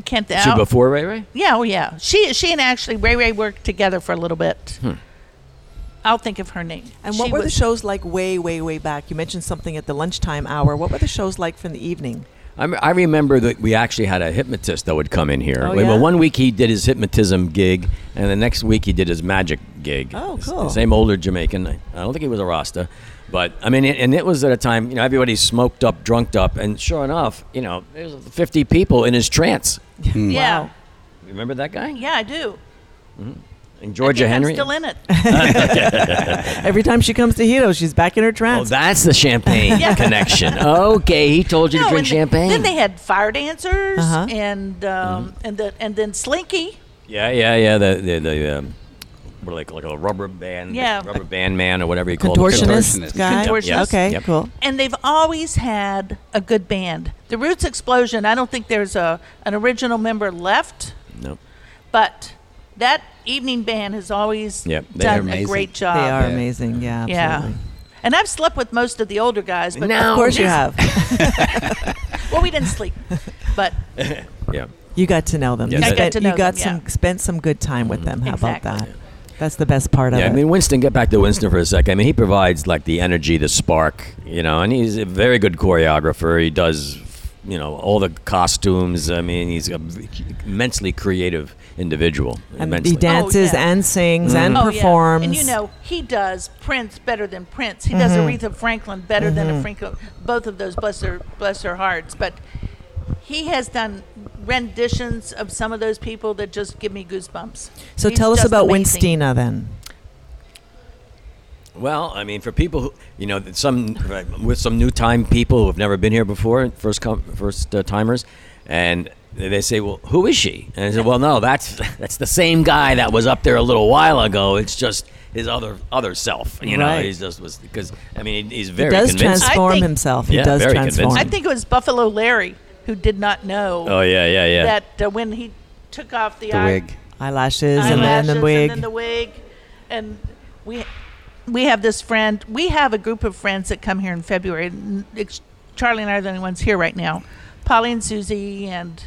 I can't She think. before Ray Ray? Yeah, oh yeah. She she and actually Ray Ray worked together for a little bit. Hmm. I'll think of her name. And She what were the shows like way, way, way back? You mentioned something at the lunchtime hour. What were the shows like from the evening? I, m- I remember that we actually had a hypnotist that would come in here. Oh, Well, yeah? One week he did his hypnotism gig, and the next week he did his magic gig. Oh, cool. The same older Jamaican. I I don't think he was a Rasta. But, I mean, and it was at a time, you know, everybody's smoked up, drunked up, and sure enough, you know, there's 50 people in his trance. *laughs* Hmm. Yeah. Wow. Remember that guy? Yeah, I do. Mm-hmm. And Georgia Henry? I'm still in it. *laughs* Every time she comes to Hedo, she's back in her trance. Oh, that's the champagne *laughs* Yeah. connection. *laughs* Okay, he told you to No, drink and champagne. Then they had fire dancers Uh-huh. and um, and the and then Slinky. Yeah, yeah, yeah. The the, the um, what do they call? Like a rubber band, Yeah. rubber band man or whatever you call it. Contortionist, Contortionist. guy. Contortionist. Okay, Yep. cool. And they've always had a good band. The Roots Explosion. I don't think there's a an original member left, No. but that evening band has always Yep, they're done a great job. They are Yeah. amazing. Yeah, Yeah. And I've slept with most of the older guys, but Now- Of course you have. *laughs* well, we didn't sleep, but *laughs* Yeah. You got to know them. Yes, you I got spent, to you got them, some yeah. spent some good time with them. How Exactly. about that? That's the best part of Yeah, I mean, Winston, get back to Winston for a second. I mean, he provides like the energy, the spark, you know, and he's a very good choreographer. He does, you know, all the costumes. I mean, he's immensely creative individual. and immensely. he dances Oh, yeah. and sings mm-hmm. and oh performs. yeah, and you know he does Prince better than Prince. He does mm-hmm. Aretha Franklin better than mm-hmm. a Franklin. Both of those, bless their bless their hearts, but. He has done renditions of some of those people that just give me goosebumps. so He's tell us about amazing. Winstina then. Well, I mean, for people who, you know, some with some new time people who have never been here before, first com- first uh, timers, and they say, "Well, who is she?" And I said, "Well, no, that's that's the same guy that was up there a little while ago. It's just his other other self. You know, Right. he's just was because I mean, he's He very does convincing. transform think- himself. He Yeah, does very transform. convincing. I think it was Buffalo Larry who did not know oh yeah, yeah, yeah. that uh, when he took off the, the eye- wig. Eyelashes, and then the wig. and then the wig, and we we have this friend. We have a group of friends that come here in February. Charlie and I are the only ones here right now. Polly and Susie and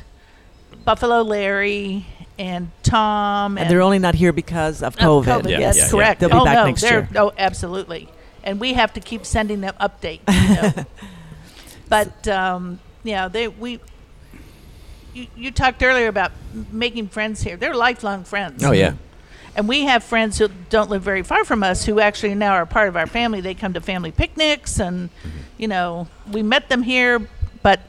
Buffalo Larry and Tom. and they're only not here because of of COVID. COVID. Yeah, yes, yeah, yeah. correct. They'll be oh back no, next year. Oh, absolutely. And we have to keep sending them updates. You know. *laughs* but um, yeah, they we. You, you talked earlier about making friends here. They're lifelong friends. oh yeah. And we have friends who don't live very far from us who actually now are part of our family. They come to family picnics, and you know, we met them here, but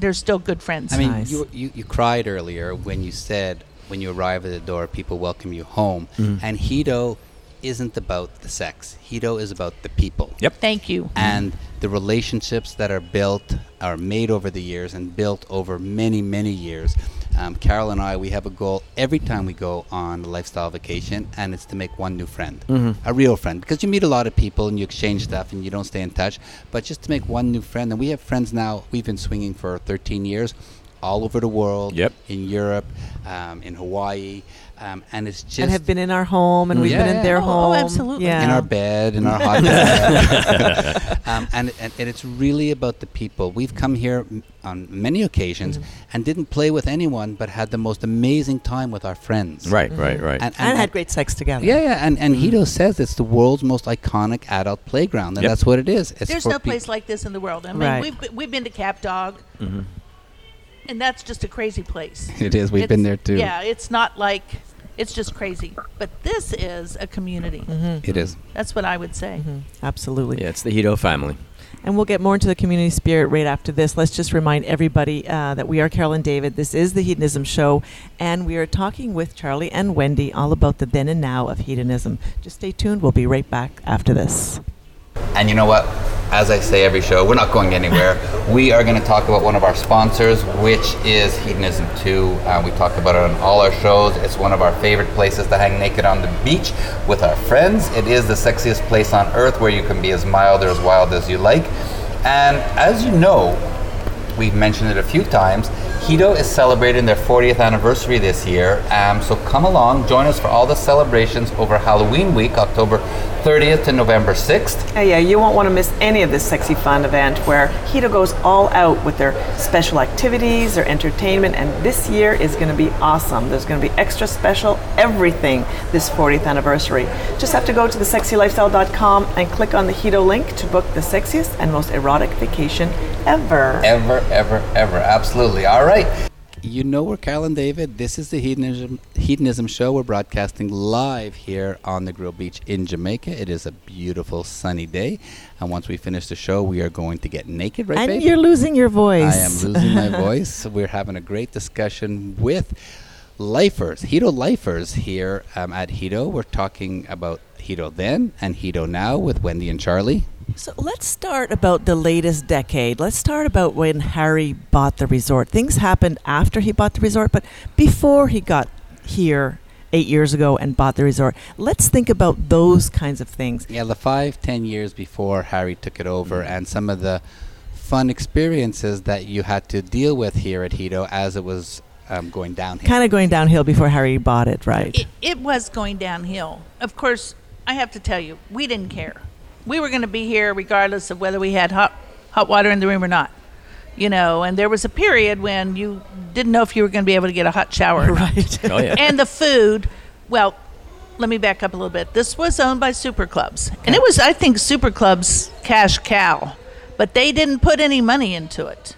they're still good friends. I mean, Nice. you, you you cried earlier when you said when you arrive at the door, people welcome you home, Mm-hmm. and Hedo isn't about the sex. Hedo is about the people. Yep. Thank you. and the relationships that are built are made over the years and built over many many years Um, Carol and I, we have a goal every time we go on a lifestyle vacation, and it's to make one new friend, a real friend. Because you meet a lot of people and you exchange stuff and you don't stay in touch, but just to make one new friend. And we have friends now. We've been swinging for 13 years, all over the world. Yep. In Europe, um, in Hawaii, um, and it's just and have been in our home, and we've Yeah, been in yeah. their Oh, oh, home. absolutely. Yeah. in our bed, in our *laughs* hot bed. *laughs* um, and, and, and it's really about the people. We've come here on many occasions Mm-hmm. and didn't play with anyone, but had the most amazing time with our friends. Right, right, right. And, and had great sex together. Yeah, yeah, and and Hedo says it's the world's most iconic adult playground, and Yep. that's what it is. It's There's no peop- place like this in the world. I mean, Right. we've, been- we've been to Cap d'Agde, and that's just a crazy place. It is. We've been there too. Yeah, it's not like it's just crazy, but this is a community. It is. That's what I would say. Mhm. Absolutely. yeah, it's the Hedo family. And we'll get more into the community spirit right after this. Let's just remind everybody uh, that we are Carolyn David. This is the Hedonism Show, and we are talking with Charlie and Wendy all about the then and now of hedonism. Just stay tuned. We'll be right back after this. And you know what? As I say every show, we're not going anywhere. we are going to talk about one of our sponsors, which is Hedonism 2. Uh, we talk about it on all our shows. It's one of our favorite places to hang naked on the beach with our friends. It is the sexiest place on earth where you can be as mild or as wild as you like. And as you know, we've mentioned it a few times. Hedo is celebrating their 40th anniversary this year, um, so come along, join us for all the celebrations over Halloween week, October 30th to November 6th. Yeah, yeah, you won't want to miss any of this sexy fun event where Hedo goes all out with their special activities, their entertainment, and this year is going to be awesome. There's going to be extra special everything this 40th anniversary. Just have to go to thesexylifestyle.com and click on the Hedo link to book the sexiest and most erotic vacation ever. Ever, ever, ever. Absolutely. All right. You know we're Carol and David. This is the Hedonism, Hedonism Show. We're broadcasting live here on the Grill Beach in Jamaica. It is a beautiful sunny day. And once we finish the show, we are going to get naked, right, and babe? you're losing your voice. I am losing my voice. *laughs* We're having a great discussion with lifers, Hedo lifers here um, at Hedo. We're talking about Hedo then and Hedo now with Wendy and Charlie. So let's start about the latest decade. Let's start about when Harry bought the resort. Things happened after he bought the resort, but before he got here eight years ago and bought the resort. Let's think about those kinds of things. Yeah, the five, ten years before Harry took it over, and some of the fun experiences that you had to deal with here at Hedo as it was um, going downhill. Kind of going downhill before Harry bought it, right? It, it was going downhill. Of course, I have to tell you, we didn't care. We were going to be here regardless of whether we had hot hot water in the room or not. You know, and there was a period when you didn't know if you were going to be able to get a hot shower. *laughs* right. Oh yeah. and the food, well, let me back up a little bit. This was owned by Super Clubs, and it was, I think, Super Clubs cash cow, but they didn't put any money into it.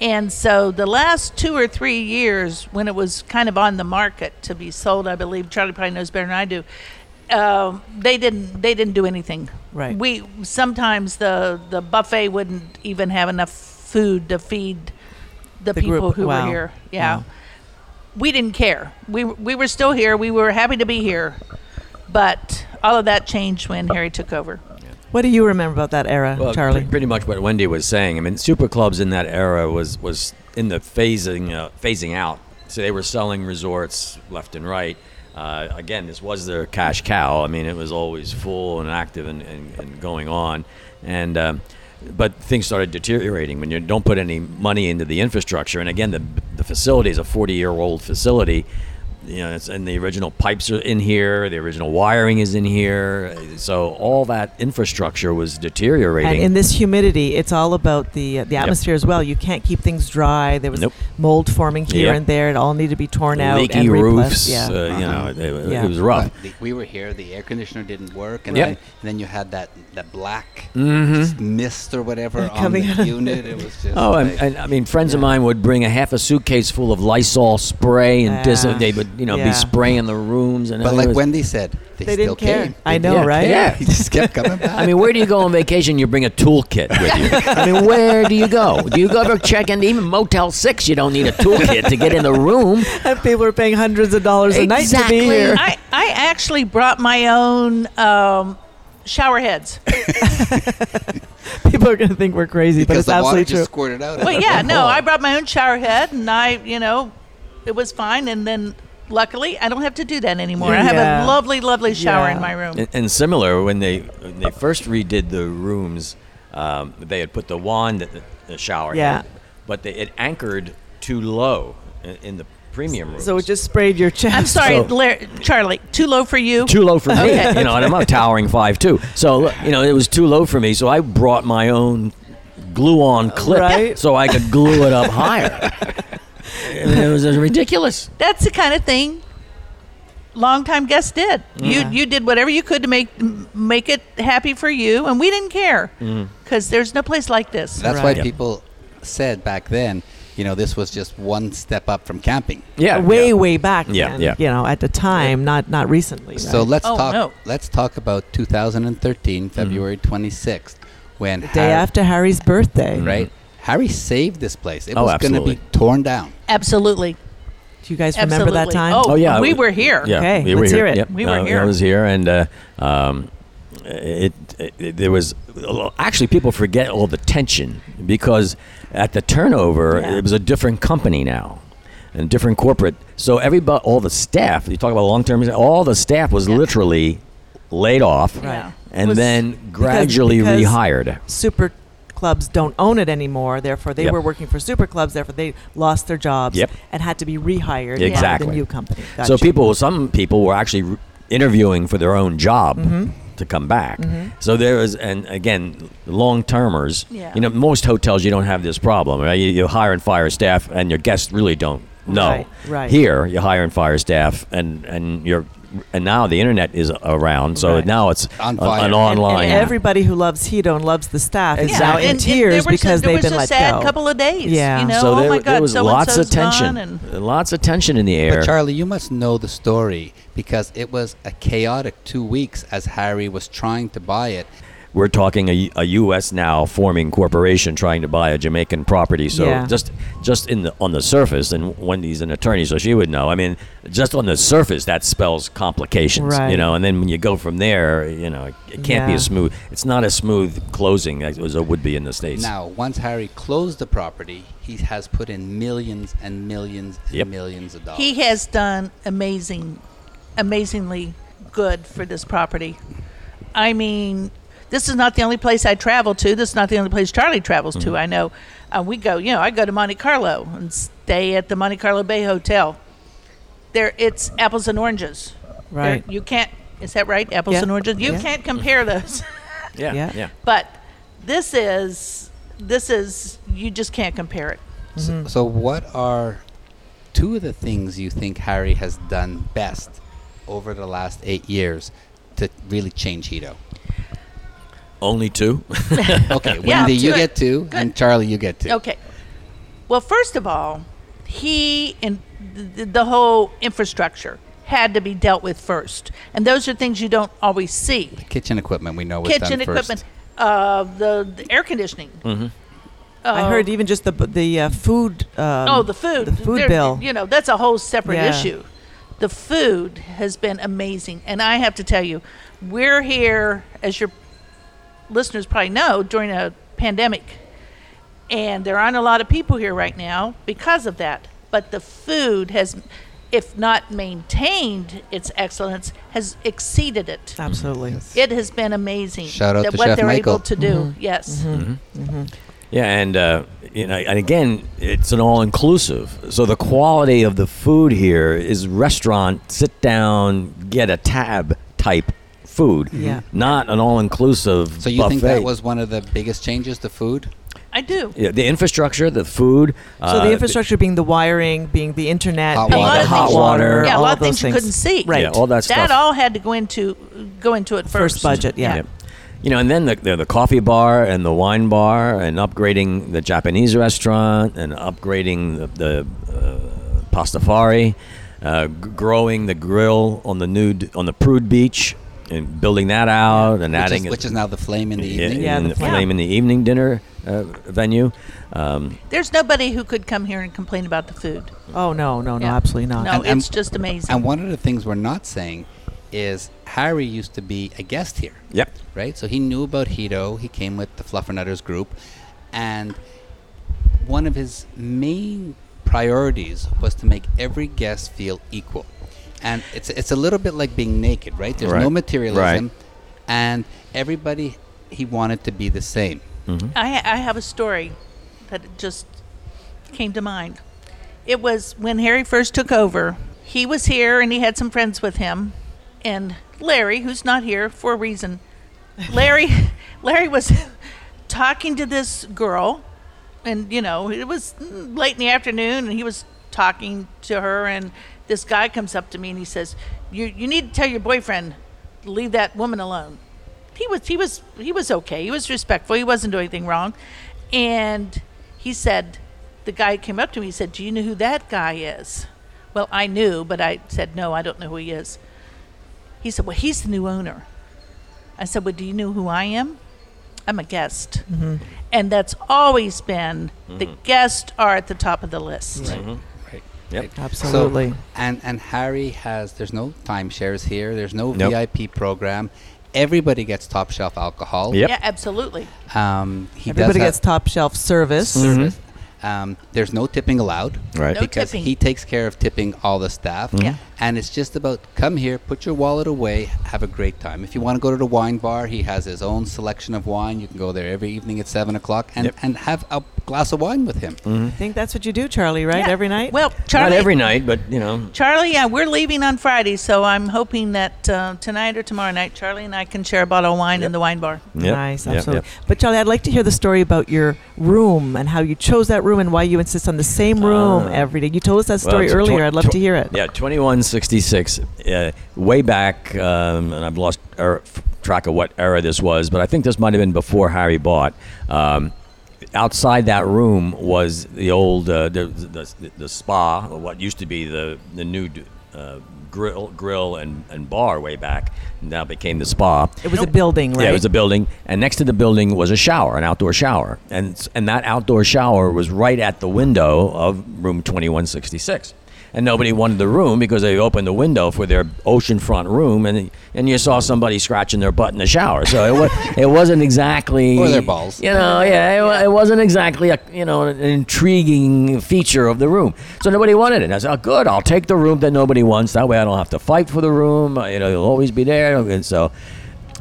And so the last two or three years, when it was kind of on the market to be sold, I believe Charlie probably knows better than I do. Um, they didn't. They didn't do anything. Right. We sometimes the the buffet wouldn't even have enough food to feed the, The people group. who Wow. were here. Yeah Wow. we didn't care. We we were still here. We were happy to be here, but all of that changed when Harry took over. What do you remember about that era, Well, Charlie? pretty much what Wendy was saying. I mean, super clubs in that era was was in the phasing uh, phasing out. So they were selling resorts left and right. Uh, again, this was their cash cow. I mean, it was always full and active and, and, and going on. And um, but things started deteriorating when you don't put any money into the infrastructure. And again, the the facility is a 40 year old facility. You know, it's, and the original pipes are in here. The original wiring is in here. So all that infrastructure was deteriorating. And in this humidity, it's all about the uh, the atmosphere as well. You can't keep things dry. There was Nope. mold forming here Yep. and there. It all needed to be torn out. leaky and replaced. roofs. Yeah. Uh, you know, Uh-huh. it, it- Yeah. it was rough. The, we were here. The air conditioner didn't work, and, Yep. then, and then you had that that black Mhm. mist or whatever *laughs* on Coming out the of- unit. It was just. Oh, and, like- and I mean, friends of mine would bring a half a suitcase full of Lysol spray, and dis- they would, you know, Yeah. be spraying the rooms. And but it like was- Wendy said, they, They still didn't care. came. I know, did. right? Yeah. *laughs* He just kept coming back. I mean, where do you go on vacation? You bring a toolkit with you. *laughs* I mean, where do you go? Do you go ever check into even Motel Six? You don't need a toolkit to get in the room. *laughs* And people are paying hundreds of dollars a night to Exactly. be here. I, I actually brought my own um, shower heads. People are going to think we're crazy, but because it's the water absolutely just true. squirted out. Well, yeah, no, I brought my own shower head, and I, you know, it was fine. And then luckily, I don't have to do that anymore. I have a lovely, lovely shower Yeah. in my room. And, and similar when they when they first redid the rooms, um, they had put the wand in the shower. Yeah. head, but they, it anchored too low in, in the premium rooms. So it just sprayed your chest. I'm sorry, So- Larry, Charlie. Too low for you. too low for me. Okay. You know, and I'm a towering five two. So you know, it was too low for me. So I brought my own glue-on clip Right. so I could glue it up higher. And it was ridiculous. *laughs* That's the kind of thing longtime guests did. Yeah. You you did whatever you could to make make it happy for you, and we didn't care Mm. because there's no place like this. That's Right. why people said back then, you know, this was just one step up from camping. Yeah, way yeah. way back Yeah, then, yeah. you know at the time not not recently So let's Oh, talk. no. Let's talk about 2013, Mm-hmm. February 26th, when day Harry, after harry's birthday right? Harry saved this place. It Oh, was going to be torn down. Absolutely, do you guys remember that time Oh, Oh yeah, we were here. Yeah, Okay, we were let's here. hear it. Yep. We were uh, here. I was here, and uh, um, it, it, it- there was actually people forget all the tension because at the turnover Yeah. it was a different company now. And different corporate, so everybody, all the staff. You talk about long term. All the staff was Yeah. literally laid off, Yeah. and Was- then gradually because- rehired. super clubs don't own it anymore therefore they Yep. were working for super clubs therefore they lost their jobs Yep. and had to be rehired by Exactly. the new company So people, some people were actually re- interviewing for their own job mm-hmm. to come back. Mm-hmm. So there was, and again, long termers. Yeah. You know, most hotels you don't have this problem. Right? You, you hire and fire staff, and your guests really don't know. Right, right. Here, you hire and fire staff, and and you're. And now the internet is around, so Right. now it's On a- fire. an And- and, online. and everybody who loves Hedo and loves the staff is Exactly. now Yeah, in and, tears and there because was a, there they've was been a let sad go. couple of days. Yeah. You know, so oh there, my there God, was so lots of tension, And lots of tension in the air. But Charlie, you must know the story because it was a chaotic two weeks as Harry was trying to buy it. We're talking a, a U.S. now forming corporation trying to buy a Jamaican property. So Yeah. just just in the on the surface, and Wendy's an attorney, so she would know. I mean, just on the surface, that spells complications, Right. you know. And then when you go from there, you know, it, it can't be Yeah. a smooth. It's not a smooth closing as as it would be in the states. Now, once Harry closed the property, he has put in millions and millions and Yep. millions of dollars. he has done amazing, amazingly good for this property. I mean, this is not the only place I travel to. This is not the only place Charlie travels Mm-hmm. to. I know uh, we go. You know, I go to Monte Carlo and stay at the Monte Carlo Bay Hotel. There, it's apples and oranges. There- Right. you can't. Is that right? Apples Yeah. and oranges. You Yeah. can't compare those. *laughs* yeah, Yeah. yeah. but this is this is you just can't compare it. Mm-hmm. So, so what are two of the things you think Harry has done best over the last eight years to really change Hedo? Only two. *laughs* Okay, Yeah, Wendy, you get two, and Charlie, you get two. Okay. Well, first of all, he and the, the whole infrastructure had to be dealt with first, and those are things you don't always see. Kitchen equipment, we know was Kitchen done first. equipment, uh, the, the air conditioning. Mm-hmm. I Uh, heard even just the the uh, food. Um, oh, the food. The food There- bill. You know, that's a whole separate Yeah. issue. The food has been amazing, and I have to tell you, we're here, as your listeners probably know, during a pandemic, and there aren't a lot of people here right now because of that. But the food has, if not maintained its excellence, has exceeded it. Absolutely. It has been amazing. Shout out that to what Chef they're Michael. able to do. Mm-hmm. Yes. Mm-hmm. Mm-hmm. Yeah, and uh, you know, and again, it's an all-inclusive. So the quality of the food here is restaurant, sit down, get a tab type food. Yeah. Not an all-inclusive. So you buffet. think that was one of the biggest changes to food? I do. Yeah, the infrastructure, the food. So uh, the infrastructure being the wiring, being the internet, Hot being water. of hot water, Yeah, a all lot of of things those you couldn't see. Right. Yeah, all that stuff. That all had to go into go into it first. First budget, yeah. Yeah. You know, and then the, the the coffee bar and the wine bar, and upgrading the Japanese restaurant, and upgrading the, the uh, pastafari, uh, g- growing the grill on the nude on the Prude Beach, and building that out, and Which adding is, it- which is now the flame in the yeah, evening. Yeah, in the the flame. flame in the evening dinner uh, venue. Um, There's nobody who could come here and complain about the food. Oh no, no, no, Yeah. absolutely not. No, And- and- it's just amazing. And one of the things we're not saying is Harry used to be a guest here, yep. right? So he knew about Hedo. He came with the Fluffernutters group, and one of his main priorities was to make every guest feel equal. And it's it's a little bit like being naked, right? There's no materialism, Right. and everybody he wanted to be the same. Mm-hmm. I, I have a story that just came to mind. It was when Harry first took over. He was here and he had some friends with him. And Larry, who's not here for a reason, *laughs* Larry, Larry was talking to this girl, and you know it was late in the afternoon, and he was talking to her, and this guy comes up to me and he says, "You you need to tell your boyfriend to leave that woman alone." He was he was he was okay. He was respectful. He wasn't doing anything wrong, and he said, the guy came up to me. He said, "Do you know who that guy is?" Well, I knew, but I said, "No, I don't know who he is." He said, "Well, he's the new owner." I said, "Well, do you know who I am?" I'm a guest. Mm-hmm. And that's always been the mm-hmm. guests are at the top of the list. Mm-hmm. Yep. Absolutely. So, and and Harry has there's no timeshares here. There's no Nope. VIP program. Everybody gets top shelf alcohol. Yep. Yeah, absolutely. Um, he Everybody does gets top shelf service. have service. Um, there's no tipping allowed. Right. No because tipping. he takes care of tipping all the staff. Yeah. And it's just about come here, put your wallet away, have a great time. If you want to go to the wine bar, he has his own selection of wine. You can go there every evening at seven o'clock and, Yep. and have a glass of wine with him. I think that's what you do, Charlie, right? Yeah. Every night? Well, Charlie. Not every night, but you know. Charlie, yeah, we're leaving on Friday, so I'm hoping that uh, tonight or tomorrow night, Charlie and I can share a bottle of wine in the wine bar. Yep. Nice, absolutely. yep. But Charlie, I'd like to hear the story about your room and how you chose that room and why you insist on the same room Ah. every day. You told us that story it's earlier. twen- I'd love tw- to hear it. Yeah, 2166. Uh, way back, um, and I've lost er, track of what era this was, but I think this might have been before Harry bought. Um, outside that room was the old uh, the, the, the spa, or what used to be the the new uh, grill grill and, and bar way back. Now became the spa. It was a building, right? Yeah, it was a building, and next to the building was a shower, an outdoor shower, and and that outdoor shower was right at the window of room twenty one sixty six. And nobody wanted the room because they opened the window for their oceanfront room, and and you saw somebody scratching their butt in the shower. So it was *laughs* it wasn't exactly Or their balls. You know, yeah, it, it wasn't exactly a you know an intriguing feature of the room. So nobody wanted it. And I said, oh, good, I'll take the room that nobody wants. That way, I don't have to fight for the room. You know, it'll always be there. And so.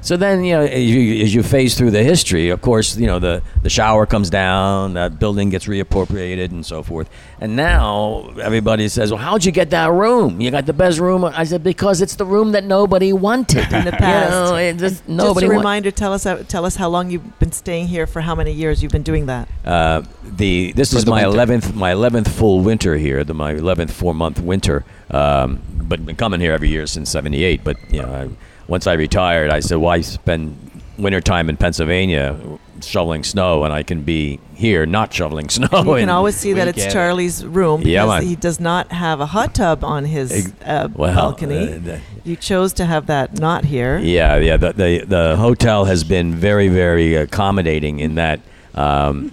So then, you know, as you, as you phase through the history, of course, you know, the, the shower comes down, that building gets reappropriated and so forth. And now everybody says, well, how'd you get that room? You got the best room. I said, because it's the room that nobody wanted. In the *laughs* past. You know, it just, Just nobody a wa- reminder, tell us tell us how long you've been staying here for how many years you've been doing that. Uh, the this For is the my winter. eleventh my eleventh full winter here. The my eleventh four month winter. Um, but been coming here every year since '78. But you know, I, once I retired, I said, "Why spend wintertime in Pennsylvania shoveling snow, and I can be here not shoveling *laughs* snow?" You can and- always see that it's. Charlie's room because Yeah, man. he does not have a hot tub on his uh, well, balcony. uh, the- you chose to have that not here. Yeah, yeah. The, the the hotel has been very very accommodating in that. Um,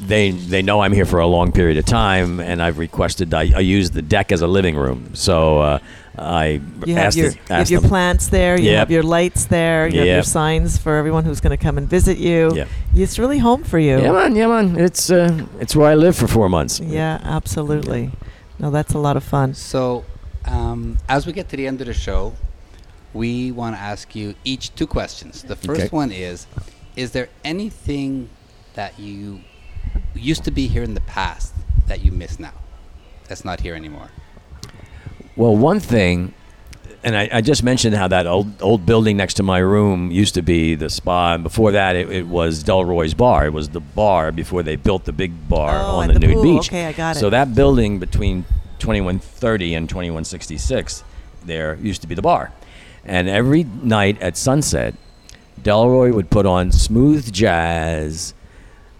they they know I'm here for a long period of time, and I've requested I, I use the deck as a living room. So uh, I You have asked, your, the- you have your plants there. You Yep. have your lights there. You have your signs for everyone who's going to come and visit you. Yep. It's really home for you. Yeah, man, yeah, man. It's uh, it's where I live for four months. Yeah, absolutely. No, that's a lot of fun. So, um, as we get to the end of the show, we want to ask you each two questions. The first Okay. one is Is there anything that you used to be here in the past that you miss now? That's not here anymore. Well, one thing, and I, I just mentioned how that old old building next to my room used to be the spa, and before that it, it was Delroy's Bar. It was the bar before they built the big bar Oh, on the, the nude pool. beach. Okay, I got it. So that building between 2130 and 2166, there used to be the bar, and every night at sunset, Delroy would put on smooth jazz.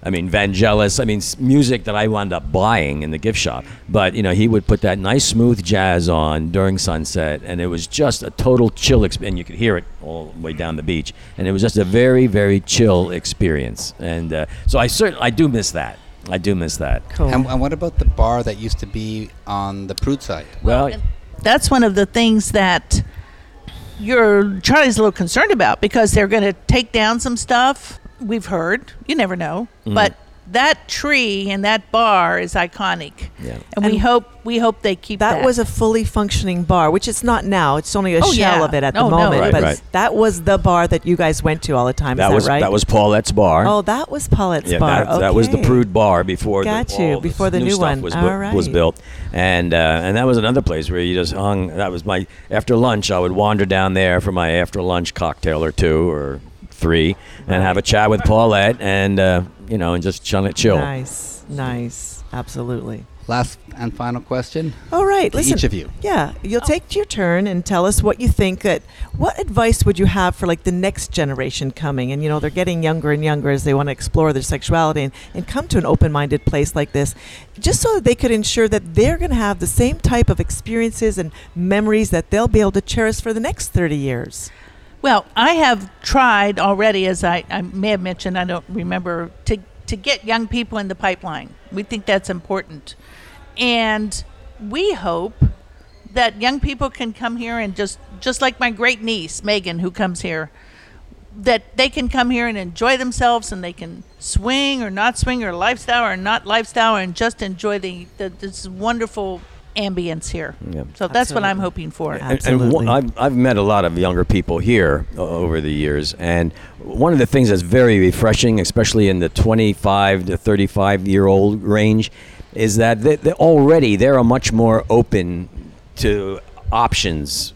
I mean, Vangelis. I mean, music that I wound up buying in the gift shop. But you know, he would put that nice smooth jazz on during sunset, and it was just a total chill experience. And you could hear it all the way down the beach, and it was just a very, very chill experience. And uh, so I certainly, I do miss that. I do miss that. Cool. And, and what about the bar that used to be on the Prude side? Well, and that's one of the things that you're Charlie's a little concerned about because they're going to take down some stuff. We've heard, you never know, Mm-hmm. but that tree and that bar is iconic. Yeah. And, we And hope we hope they keep that. That was a fully functioning bar, which it's not now. It's only a Oh, shell yeah. of it at Oh, the no. moment. Right, but right. that was the bar that you guys went to all the time. That Is was that right? that was Paulette's bar. Oh, that was Paulette's yeah, bar. that, that was the Prude bar before Got the, you, all this before the new stuff one. was, All bu- was built, and uh, and that was another place where you just hung. That was my after lunch. I would wander down there for my after lunch cocktail or two or three, and have a chat with Paulette, and uh, you know, and just chill, chill. Nice, nice, absolutely. Last and final question. All right, To listen. each of you. Yeah, you'll take your turn and tell us what you think. That what advice would you have for like the next generation coming? And you know they're getting younger and younger as they want to explore their sexuality and, and come to an open-minded place like this, just so that they could ensure that they're going to have the same type of experiences and memories that they'll be able to cherish for the next thirty years. Well, I have tried already, as I, I may have mentioned, I don't remember, to, to get young people in the pipeline. We think that's important. And we hope that young people can come here and just, just like my great niece, Megan, who comes here, that they can come here and enjoy themselves and they can swing or not swing or lifestyle or not lifestyle and just enjoy the, the this wonderful ambience here. Yeah. So that's what I'm hoping for. Yeah. And- And, one- I've, I've met a lot of younger people here uh, over the years, and one of the things that's very refreshing, especially in the 25 to 35 year old range, is that they, they already they're a much more open to options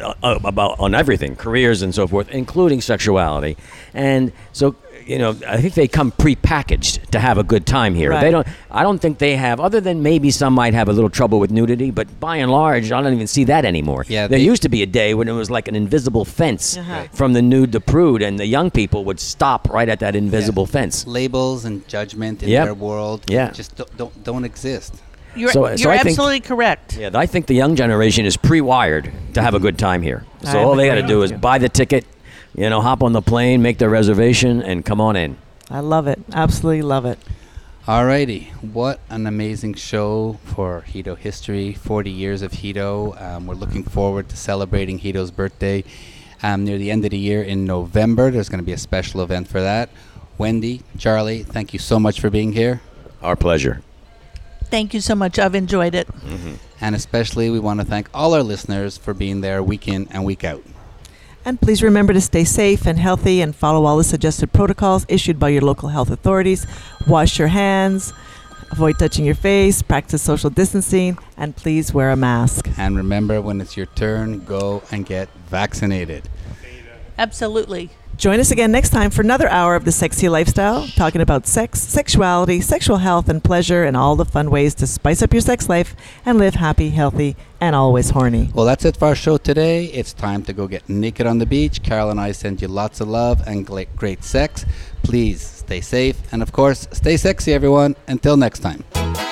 uh, uh, about on everything, careers and so forth, including sexuality, and so. You know, I think they come pre-packaged to have a good time here. They don't. I don't think they have, other than maybe some might have a little trouble with nudity, but by and large, I don't even see that anymore. Yeah, there they- used to be a day when it was like an invisible fence Uh-huh. from the nude to prude, and the young people would stop right at that invisible fence. Labels and judgment in Yep. their world Yeah. just don't, don't, don't exist. You're, So- so you're I think- absolutely correct. Yeah, I think the young generation is pre-wired to have a good time here. So I all they got to do is buy the ticket, you know, hop on the plane, make their reservation, and come on in. I love it. Absolutely love it. Alrighty, what an amazing show for Hedo history. 40 years of Hedo. Um, we're looking forward to celebrating Hedo's birthday um, near the end of the year in November. There's going to be a special event for that. Wendy, Charlie, thank you so much for being here. Our pleasure. Thank you so much. I've enjoyed it. And especially, we want to thank all our listeners for being there week in and week out. And please remember to stay safe and healthy and follow all the suggested protocols issued by your local health authorities. Wash your hands, avoid touching your face, practice social distancing, and please wear a mask. And remember, when it's your turn, go and get vaccinated. Absolutely. Join us again next time for another hour of the sexy lifestyle, talking about sex, sexuality, sexual health, and pleasure, and all the fun ways to spice up your sex life and live happy, healthy, and always horny. Well, that's it for our show today. It's time to go get naked on the beach. Carol and I send you lots of love and great sex. Please stay safe. And of course, stay sexy, everyone. Until next time.